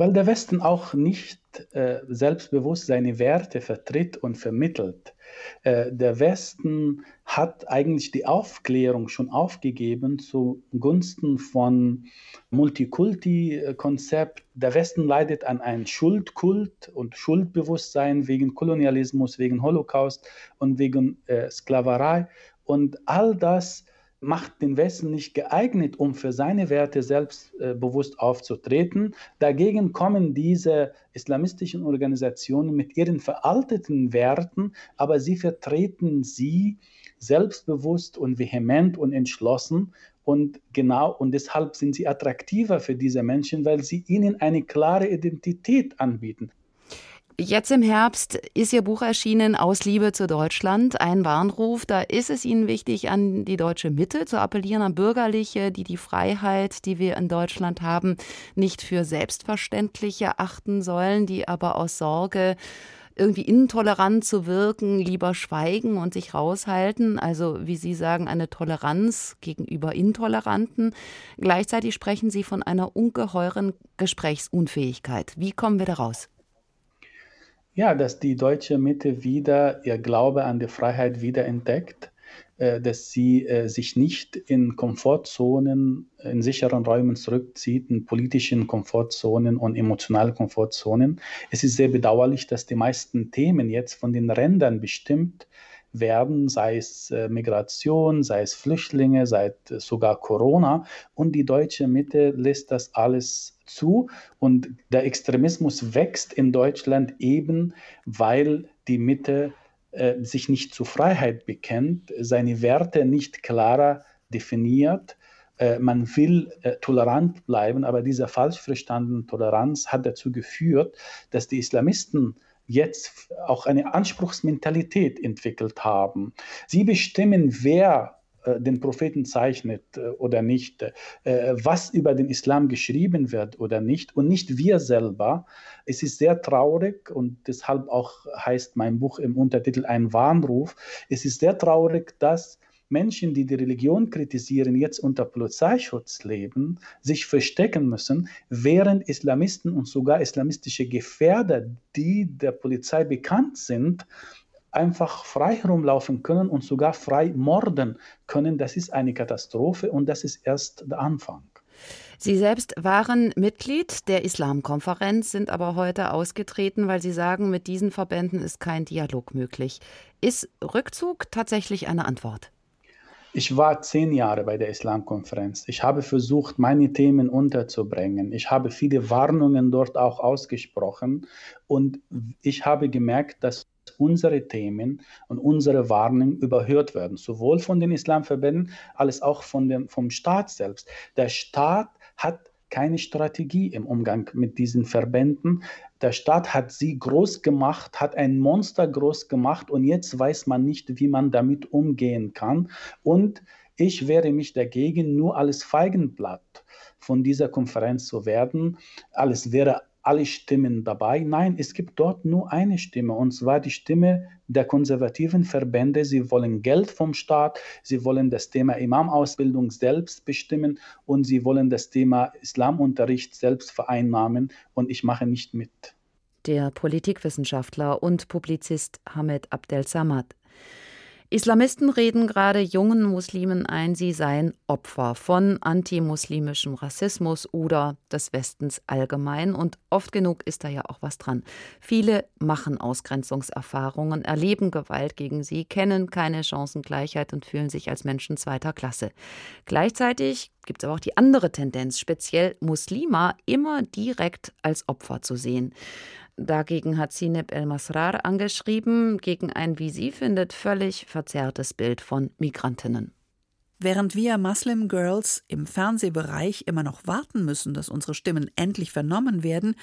Weil der Westen auch nicht äh, selbstbewusst seine Werte vertritt und vermittelt. Äh, der Westen hat eigentlich die Aufklärung schon aufgegeben zugunsten von Multikulti-Konzept. Der Westen leidet an einem Schuldkult und Schuldbewusstsein wegen Kolonialismus, wegen Holocaust und wegen äh, Sklaverei. Und all das macht den Westen nicht geeignet, um für seine Werte selbstbewusst äh, aufzutreten. Dagegen kommen diese islamistischen Organisationen mit ihren veralteten Werten, aber sie vertreten sie selbstbewusst und vehement und entschlossen. Und genau, und deshalb sind sie attraktiver für diese Menschen, weil sie ihnen eine klare Identität anbieten. Jetzt im Herbst ist Ihr Buch erschienen, Aus Liebe zu Deutschland, ein Warnruf. Da ist es Ihnen wichtig, an die deutsche Mitte zu appellieren, an Bürgerliche, die die Freiheit, die wir in Deutschland haben, nicht für selbstverständlich erachten sollen, die aber aus Sorge, irgendwie intolerant zu wirken, lieber schweigen und sich raushalten. Also, wie Sie sagen, eine Toleranz gegenüber Intoleranten. Gleichzeitig sprechen Sie von einer ungeheuren Gesprächsunfähigkeit. Wie kommen wir da raus? Ja, dass die deutsche Mitte wieder ihr Glaube an die Freiheit wiederentdeckt, äh, dass sie äh, sich nicht in Komfortzonen, in sicheren Räumen zurückzieht, in politischen Komfortzonen und emotionalen Komfortzonen. Es ist sehr bedauerlich, dass die meisten Themen jetzt von den Rändern bestimmt werden, sei es äh, Migration, sei es Flüchtlinge, sei es sogar Corona. Und die deutsche Mitte lässt das alles zu. Und der Extremismus wächst in Deutschland eben, weil die Mitte äh, sich nicht zur Freiheit bekennt, seine Werte nicht klarer definiert. Äh, man will äh, tolerant bleiben, aber diese falsch verstandene Toleranz hat dazu geführt, dass die Islamisten jetzt auch eine Anspruchsmentalität entwickelt haben. Sie bestimmen, wer den Propheten zeichnet äh, oder nicht, äh, was über den Islam geschrieben wird oder nicht und nicht wir selber. Es ist sehr traurig und deshalb auch heißt mein Buch im Untertitel ein Warnruf. Es ist sehr traurig, dass Menschen, die die Religion kritisieren, jetzt unter Polizeischutz leben, sich verstecken müssen, während Islamisten und sogar islamistische Gefährder, die der Polizei bekannt sind, einfach frei herumlaufen können und sogar frei morden können. Das ist eine Katastrophe und das ist erst der Anfang. Sie selbst waren Mitglied der Islamkonferenz, sind aber heute ausgetreten, weil Sie sagen, mit diesen Verbänden ist kein Dialog möglich. Ist Rückzug tatsächlich eine Antwort? Ich war zehn Jahre bei der Islamkonferenz. Ich habe versucht, meine Themen unterzubringen. Ich habe viele Warnungen dort auch ausgesprochen und ich habe gemerkt, dass unsere Themen und unsere Warnungen überhört werden, sowohl von den Islamverbänden als auch von dem, vom Staat selbst. Der Staat hat keine Strategie im Umgang mit diesen Verbänden. Der Staat hat sie groß gemacht, hat ein Monster groß gemacht und jetzt weiß man nicht, wie man damit umgehen kann. Und ich wehre mich dagegen, nur als Feigenblatt von dieser Konferenz zu werden. Alles wäre alle Stimmen dabei. Nein, es gibt dort nur eine Stimme, und zwar die Stimme der konservativen Verbände. Sie wollen Geld vom Staat, sie wollen das Thema Imamausbildung selbst bestimmen und sie wollen das Thema Islamunterricht selbst vereinnahmen. Und ich mache nicht mit. Der Politikwissenschaftler und Publizist Hamed Abdel Samad Islamisten reden gerade jungen Muslimen ein, sie seien Opfer von antimuslimischem Rassismus oder des Westens allgemein. Und oft genug ist da ja auch was dran. Viele machen Ausgrenzungserfahrungen, erleben Gewalt gegen sie, kennen keine Chancengleichheit und fühlen sich als Menschen zweiter Klasse. Gleichzeitig gibt es aber auch die andere Tendenz, speziell Muslima immer direkt als Opfer zu sehen. Dagegen hat Sineb El-Masrar angeschrieben, gegen ein, wie sie findet, völlig verzerrtes Bild von Migrantinnen. Während wir Muslim Girls im Fernsehbereich immer noch warten müssen, dass unsere Stimmen endlich vernommen werden,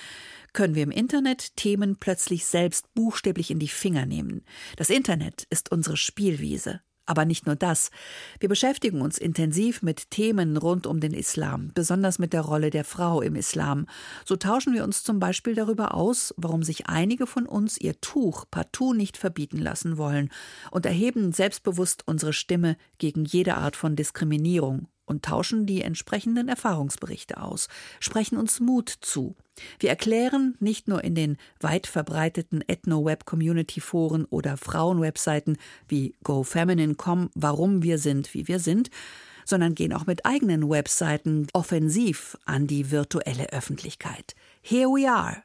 können wir im Internet Themen plötzlich selbst buchstäblich in die Finger nehmen. Das Internet ist unsere Spielwiese. Aber nicht nur das. Wir beschäftigen uns intensiv mit Themen rund um den Islam, besonders mit der Rolle der Frau im Islam. So tauschen wir uns zum Beispiel darüber aus, warum sich einige von uns ihr Tuch partout nicht verbieten lassen wollen und erheben selbstbewusst unsere Stimme gegen jede Art von Diskriminierung und tauschen die entsprechenden Erfahrungsberichte aus, sprechen uns Mut zu. Wir erklären nicht nur in den weit verbreiteten Ethno-Web-Community-Foren oder Frauen-Webseiten wie GoFeminine.com, warum wir sind, wie wir sind, sondern gehen auch mit eigenen Webseiten offensiv an die virtuelle Öffentlichkeit. Here we are.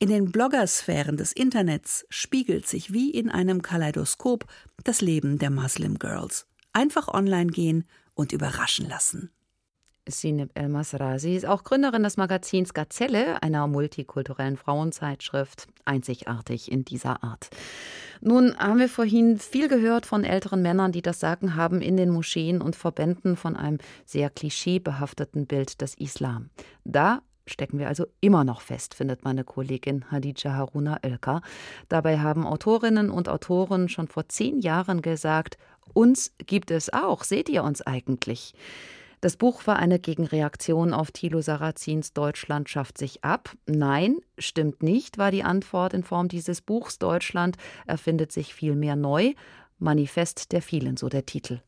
In den Bloggersphären des Internets spiegelt sich wie in einem Kaleidoskop das Leben der Muslim Girls. Einfach online gehen und überraschen lassen. Sineb El-Masrazi ist auch Gründerin des Magazins Gazelle, einer multikulturellen Frauenzeitschrift, einzigartig in dieser Art. Nun haben wir vorhin viel gehört von älteren Männern, die das Sagen haben in den Moscheen und Verbänden von einem sehr klischeebehafteten Bild des Islam. Da stecken wir also immer noch fest, findet meine Kollegin Hadija Haruna Oelker. Dabei haben Autorinnen und Autoren schon vor zehn Jahren gesagt, uns gibt es auch, seht ihr uns eigentlich? Das Buch war eine Gegenreaktion auf Thilo Sarrazins Deutschland schafft sich ab. Nein, stimmt nicht, war die Antwort in Form dieses Buchs. Deutschland erfindet sich vielmehr neu. Manifest der vielen, so der Titel.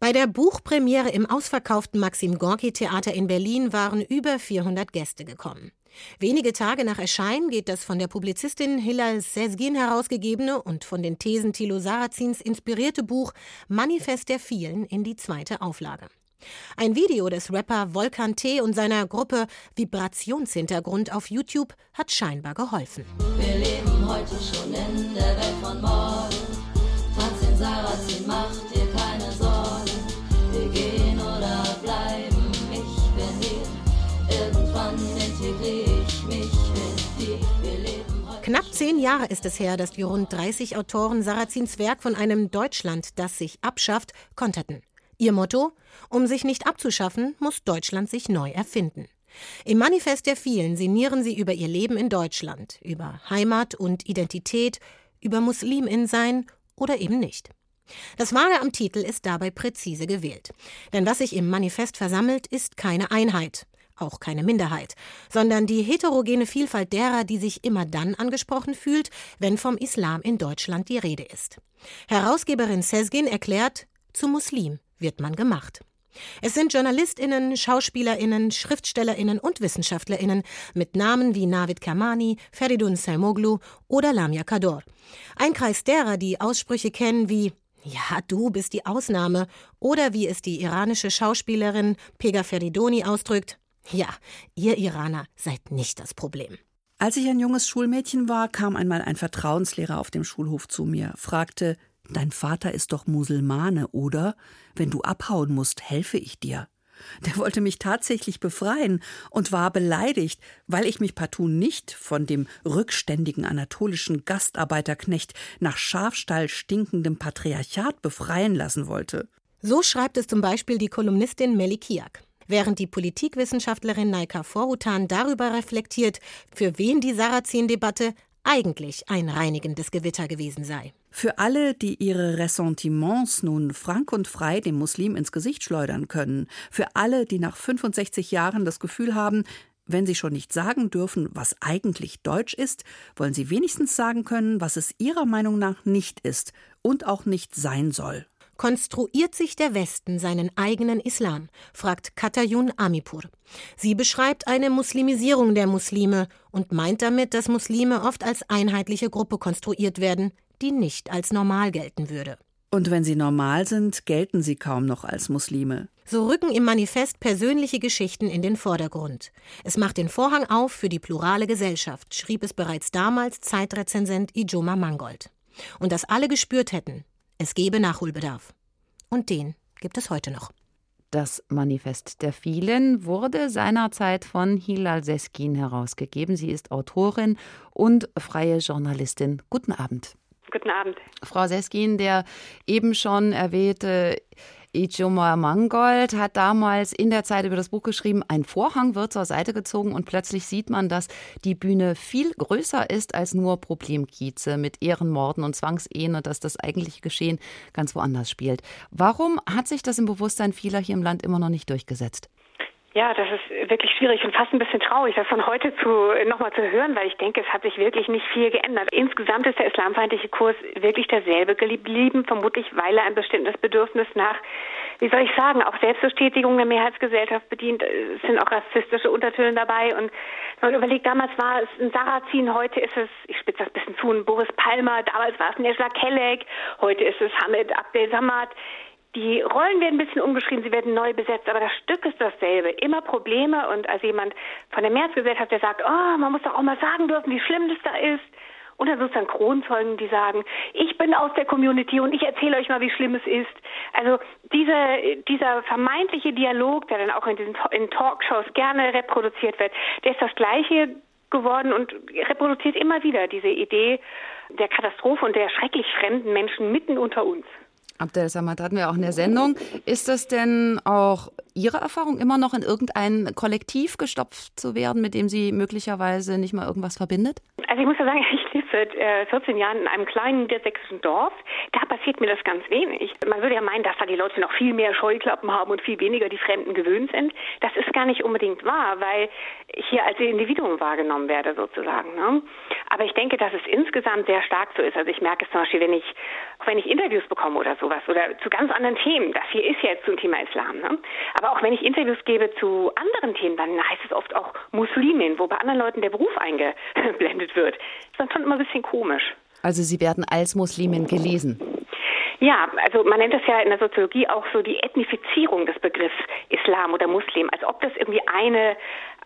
Bei der Buchpremiere im ausverkauften Maxim Gorki Theater in Berlin waren über 400 Gäste gekommen. Wenige Tage nach Erscheinen geht das von der Publizistin Hilal Sezgin herausgegebene und von den Thesen Thilo Sarrazins inspirierte Buch Manifest der vielen in die zweite Auflage. Ein Video des Rapper Volkan T. und seiner Gruppe Vibrationshintergrund auf YouTube hat scheinbar geholfen. Wir leben heute schon in der Welt von morgen. Zehn Jahre ist es her, dass die rund 30 Autoren Sarazins Werk von einem Deutschland, das sich abschafft, konterten. Ihr Motto? Um sich nicht abzuschaffen, muss Deutschland sich neu erfinden. Im Manifest der vielen sinnieren sie über ihr Leben in Deutschland, über Heimat und Identität, über Muslimin sein oder eben nicht. Das Vage am Titel ist dabei präzise gewählt. Denn was sich im Manifest versammelt, ist keine Einheit, auch keine Minderheit, sondern die heterogene Vielfalt derer, die sich immer dann angesprochen fühlt, wenn vom Islam in Deutschland die Rede ist. Herausgeberin Sezgin erklärt, Zu Muslim wird man gemacht. Es sind JournalistInnen, SchauspielerInnen, SchriftstellerInnen und WissenschaftlerInnen mit Namen wie Navid Kermani, Feridun Selmoglu oder Lamia Kador. Ein Kreis derer, die Aussprüche kennen wie ja, du bist die Ausnahme. Oder wie es die iranische Schauspielerin Pega Feridoni ausdrückt, ja, ihr Iraner seid nicht das Problem. Als ich ein junges Schulmädchen war, kam einmal ein Vertrauenslehrer auf dem Schulhof zu mir, fragte, Dein Vater ist doch Musulmane, oder? Wenn du abhauen musst, helfe ich dir. Der wollte mich tatsächlich befreien und war beleidigt, weil ich mich partout nicht von dem rückständigen anatolischen Gastarbeiterknecht nach Schafstall stinkendem Patriarchat befreien lassen wollte. So schreibt es zum Beispiel die Kolumnistin Melikiak. Während die Politikwissenschaftlerin Naika Vorhutan darüber reflektiert, für wen die Sarrazin-Debatte eigentlich ein reinigendes Gewitter gewesen sei. Für alle, die ihre Ressentiments nun frank und frei dem Muslim ins Gesicht schleudern können, für alle, die nach 65 Jahren das Gefühl haben, wenn sie schon nicht sagen dürfen, was eigentlich Deutsch ist, wollen sie wenigstens sagen können, was es ihrer Meinung nach nicht ist und auch nicht sein soll. Konstruiert sich der Westen seinen eigenen Islam? fragt Katayun Amipur. Sie beschreibt eine Muslimisierung der Muslime und meint damit, dass Muslime oft als einheitliche Gruppe konstruiert werden, die nicht als normal gelten würde. Und wenn sie normal sind, gelten sie kaum noch als Muslime. So rücken im Manifest persönliche Geschichten in den Vordergrund. Es macht den Vorhang auf für die plurale Gesellschaft, schrieb es bereits damals Zeitrezensent Ijoma Mangold. Und dass alle gespürt hätten, es gebe Nachholbedarf. Und den gibt es heute noch. Das Manifest der vielen wurde seinerzeit von Hilal Seskin herausgegeben. Sie ist Autorin und freie Journalistin. Guten Abend. Guten Abend. Frau Seskin, der eben schon erwähnte Ijoma Mangold hat damals in der Zeit über das Buch geschrieben, ein Vorhang wird zur Seite gezogen und plötzlich sieht man, dass die Bühne viel größer ist als nur Problemkieze mit Ehrenmorden und Zwangsehen und dass das eigentliche Geschehen ganz woanders spielt. Warum hat sich das im Bewusstsein vieler hier im Land immer noch nicht durchgesetzt? Ja, das ist wirklich schwierig und fast ein bisschen traurig, das von heute zu nochmal zu hören, weil ich denke, es hat sich wirklich nicht viel geändert. Insgesamt ist der islamfeindliche Kurs wirklich derselbe geblieben, vermutlich weil er ein bestimmtes Bedürfnis nach, wie soll ich sagen, auch Selbstbestätigung der Mehrheitsgesellschaft bedient. Es sind auch rassistische Untertöne dabei und man überlegt, damals war es ein Sarrazin, heute ist es, ich spitze das bisschen zu, ein Boris Palmer, damals war es ein Esla Kelek, heute ist es Hamid Abdel Samad. Die Rollen werden ein bisschen umgeschrieben, sie werden neu besetzt, aber das Stück ist dasselbe. Immer Probleme und als jemand von der Mehrheitsgesellschaft, der sagt, oh, man muss doch auch mal sagen dürfen, wie schlimm das da ist. Und dann sozusagen Kronzeugen, die sagen, ich bin aus der Community und ich erzähle euch mal, wie schlimm es ist. Also diese, dieser vermeintliche Dialog, der dann auch in diesen in Talkshows gerne reproduziert wird, der ist das gleiche geworden und reproduziert immer wieder diese Idee der Katastrophe und der schrecklich fremden Menschen mitten unter uns. Abdel Samad hatten wir auch in der Sendung. Ist das denn auch Ihre Erfahrung, immer noch in irgendein Kollektiv gestopft zu werden, mit dem Sie möglicherweise nicht mal irgendwas verbindet? Also ich muss ja sagen, ich lebe seit äh, 14 Jahren in einem kleinen niedersächsischen Dorf. Da passiert mir das ganz wenig. Man würde ja meinen, dass da die Leute noch viel mehr Scheuklappen haben und viel weniger die Fremden gewöhnt sind. Das ist gar nicht unbedingt wahr, weil ich hier als Individuum wahrgenommen werde sozusagen. Ne? Aber ich denke, dass es insgesamt sehr stark so ist. Also ich merke es zum Beispiel, wenn ich, wenn ich Interviews bekomme oder sowas oder zu ganz anderen Themen. Das hier ist jetzt zum Thema Islam. Ne? Aber auch wenn ich Interviews gebe zu anderen Themen, dann heißt es oft auch Muslimin, wo bei anderen Leuten der Beruf eingeblendet wird. Das ist dann schon immer ein bisschen komisch. Also Sie werden als Muslimin gelesen. Ja, also man nennt das ja in der Soziologie auch so die Ethnifizierung des Begriffs Islam oder Muslim, als ob das irgendwie eine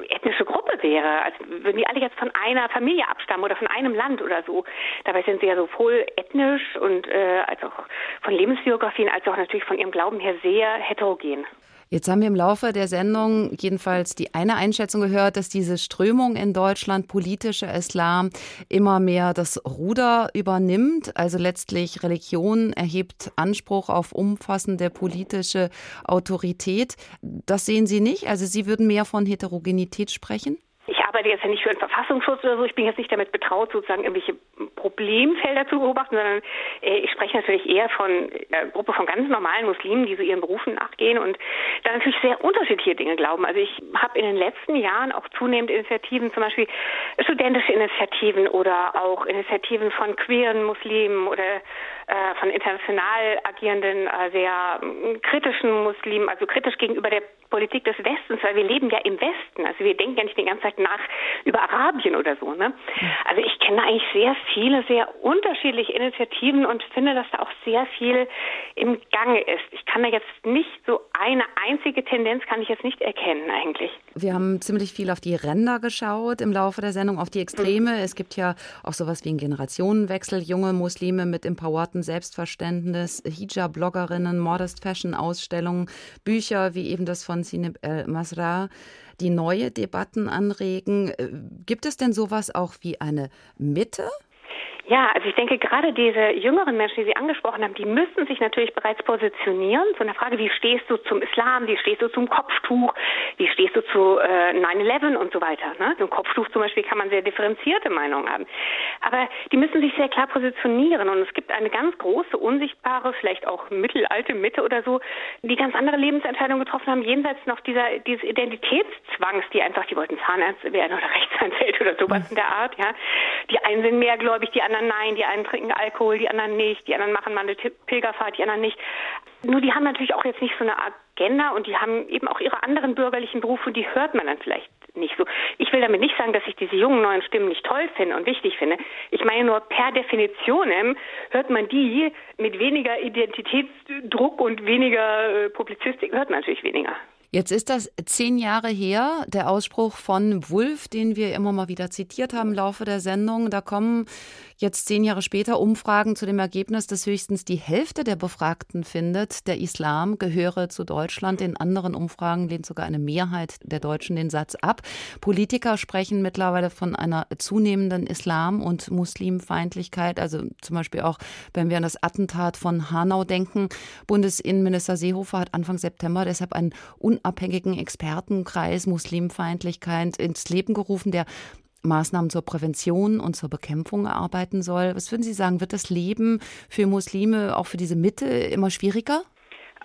ethnische Gruppe wäre, als würden die alle jetzt von einer Familie abstammen oder von einem Land oder so. Dabei sind sie ja sowohl ethnisch und äh, als auch von Lebensbiografien als auch natürlich von ihrem Glauben her sehr heterogen. Jetzt haben wir im Laufe der Sendung jedenfalls die eine Einschätzung gehört, dass diese Strömung in Deutschland, politischer Islam, immer mehr das Ruder übernimmt. Also letztlich Religion erhebt Anspruch auf umfassende politische Autorität. Das sehen Sie nicht? Also Sie würden mehr von Heterogenität sprechen? Arbeite jetzt ja nicht für den Verfassungsschutz oder so. Ich bin jetzt nicht damit betraut, sozusagen irgendwelche Problemfelder zu beobachten, sondern äh, ich spreche natürlich eher von einer äh, Gruppe von ganz normalen Muslimen, die so ihren Berufen nachgehen und da natürlich sehr unterschiedliche Dinge glauben. Also ich habe in den letzten Jahren auch zunehmend Initiativen, zum Beispiel studentische Initiativen oder auch Initiativen von queeren Muslimen oder von international agierenden, äh, sehr äh, kritischen Muslimen, also kritisch gegenüber der Politik des Westens, weil wir leben ja im Westen. Also wir denken ja nicht die ganze Zeit nach über Arabien oder so. Ne? Also ich kenne eigentlich sehr viele, sehr unterschiedliche Initiativen und finde, dass da auch sehr viel im Gange ist. Ich kann da jetzt nicht so eine einzige Tendenz kann ich jetzt nicht erkennen eigentlich. Wir haben ziemlich viel auf die Ränder geschaut im Laufe der Sendung, auf die Extreme. Mhm. Es gibt ja auch sowas wie einen Generationenwechsel, junge Muslime mit empowerten Selbstverständnis, Hijab-Bloggerinnen, Modest Fashion-Ausstellungen, Bücher wie eben das von Sineb El-Masra die neue Debatten anregen. Äh, gibt es denn sowas auch wie eine Mitte? Ja, also ich denke, gerade diese jüngeren Menschen, die Sie angesprochen haben, die müssen sich natürlich bereits positionieren zu einer Frage, wie stehst du zum Islam, wie stehst du zum Kopftuch, wie stehst du zu äh, 9-11 und so weiter. Ne? Zum Kopftuch zum Beispiel kann man sehr differenzierte Meinungen haben. Aber die müssen sich sehr klar positionieren und es gibt eine ganz große, unsichtbare, vielleicht auch mittelalte Mitte oder so, die ganz andere Lebensentscheidungen getroffen haben, jenseits noch dieser, dieses Identitätszwangs, die einfach, die wollten Zahnärzte werden oder Rechtsanwälte oder sowas in der Art, ja. Die einen sind mehrgläubig, die anderen anderen nein, die einen trinken Alkohol, die anderen nicht, die anderen machen mal eine Pilgerfahrt, die anderen nicht. Nur die haben natürlich auch jetzt nicht so eine Agenda und die haben eben auch ihre anderen bürgerlichen Berufe und die hört man dann vielleicht nicht so. Ich will damit nicht sagen, dass ich diese jungen neuen Stimmen nicht toll finde und wichtig finde. Ich meine nur per Definition hört man die mit weniger Identitätsdruck und weniger äh, Publizistik, hört man natürlich weniger. Jetzt ist das zehn Jahre her, der Ausspruch von Wulff, den wir immer mal wieder zitiert haben im Laufe der Sendung. Da kommen Jetzt zehn Jahre später Umfragen zu dem Ergebnis, dass höchstens die Hälfte der Befragten findet, der Islam gehöre zu Deutschland. In anderen Umfragen lehnt sogar eine Mehrheit der Deutschen den Satz ab. Politiker sprechen mittlerweile von einer zunehmenden Islam- und Muslimfeindlichkeit. Also zum Beispiel auch, wenn wir an das Attentat von Hanau denken. Bundesinnenminister Seehofer hat Anfang September deshalb einen unabhängigen Expertenkreis Muslimfeindlichkeit ins Leben gerufen, der Maßnahmen zur Prävention und zur Bekämpfung erarbeiten soll. Was würden Sie sagen, wird das Leben für Muslime, auch für diese Mitte, immer schwieriger?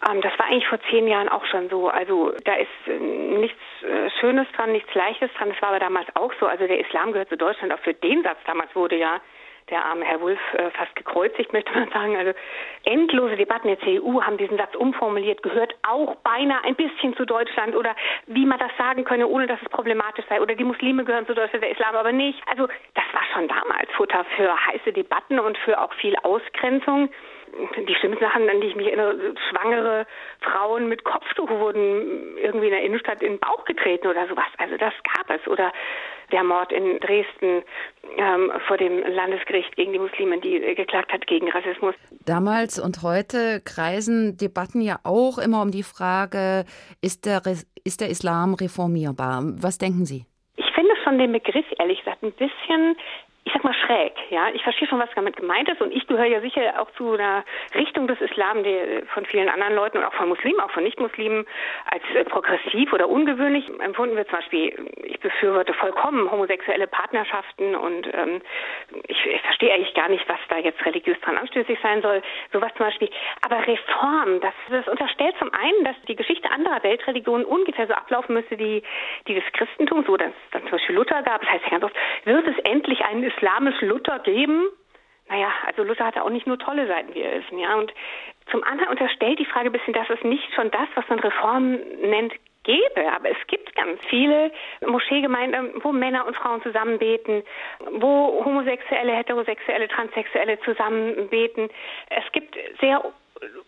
Ähm, das war eigentlich vor zehn Jahren auch schon so. Also da ist äh, nichts äh, Schönes dran, nichts Leichtes dran. Das war aber damals auch so. Also der Islam gehört zu Deutschland. Auch für den Satz damals wurde ja der arme Herr Wulff äh, fast gekreuzigt, möchte man sagen. Also endlose Debatten der CDU haben diesen Satz umformuliert, gehört auch beinahe ein bisschen zu Deutschland oder wie man das sagen könne, ohne dass es problematisch sei. Oder die Muslime gehören zu Deutschland, der Islam aber nicht. Also das war schon damals Futter für heiße Debatten und für auch viel Ausgrenzung die schlimmsten Sachen, an die ich mich erinnere, schwangere Frauen mit Kopftuch wurden irgendwie in der Innenstadt in den Bauch getreten oder sowas. Also das gab es. Oder der Mord in Dresden ähm, vor dem Landesgericht gegen die Muslime, die äh, geklagt hat gegen Rassismus. Damals und heute kreisen Debatten ja auch immer um die Frage, ist der, ist der Islam reformierbar? Was denken Sie? Ich finde schon den Begriff, ehrlich gesagt, ein bisschen ich sag mal schräg, ja. Ich verstehe schon, was damit gemeint ist und ich gehöre ja sicher auch zu einer Richtung des Islam, der von vielen anderen Leuten und auch von Muslimen, auch von Nicht-Muslimen als äh, progressiv oder ungewöhnlich empfunden wird. Zum Beispiel, ich befürworte vollkommen homosexuelle Partnerschaften und ähm, ich, ich verstehe eigentlich gar nicht, was da jetzt religiös dran anstößig sein soll. Sowas zum Beispiel. Aber Reform, das, das unterstellt zum einen, dass die Geschichte anderer Weltreligionen ungefähr so ablaufen müsste wie die des Christentums, so dass dann zum Beispiel Luther gab. Das heißt ja ganz oft, wird es endlich einen islamisch Luther geben? Naja, also Luther hatte auch nicht nur tolle Seiten, wie wir wissen, ja. Und zum anderen unterstellt die Frage ein bisschen, dass es nicht schon das, was man Reform nennt, gäbe. Aber es gibt ganz viele Moscheegemeinden, wo Männer und Frauen zusammen beten, wo Homosexuelle, Heterosexuelle, Transsexuelle zusammen beten. Es gibt sehr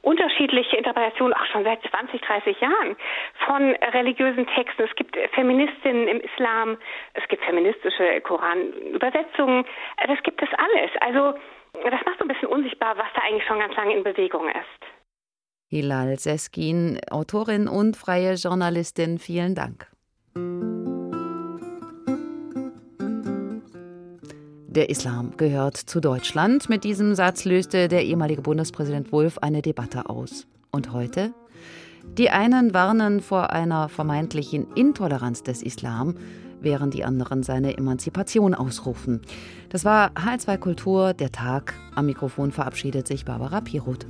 unterschiedliche Interpretationen, auch schon seit 20, 30 Jahren, von religiösen Texten. Es gibt Feministinnen im Islam, es gibt feministische Koranübersetzungen, das gibt es alles. Also das macht so ein bisschen unsichtbar, was da eigentlich schon ganz lange in Bewegung ist. Hilal Seskin, Autorin und freie Journalistin, vielen Dank. Der Islam gehört zu Deutschland. Mit diesem Satz löste der ehemalige Bundespräsident Wulff eine Debatte aus. Und heute? Die einen warnen vor einer vermeintlichen Intoleranz des Islam, während die anderen seine Emanzipation ausrufen. Das war H2 Kultur, der Tag. Am Mikrofon verabschiedet sich Barbara Piroth.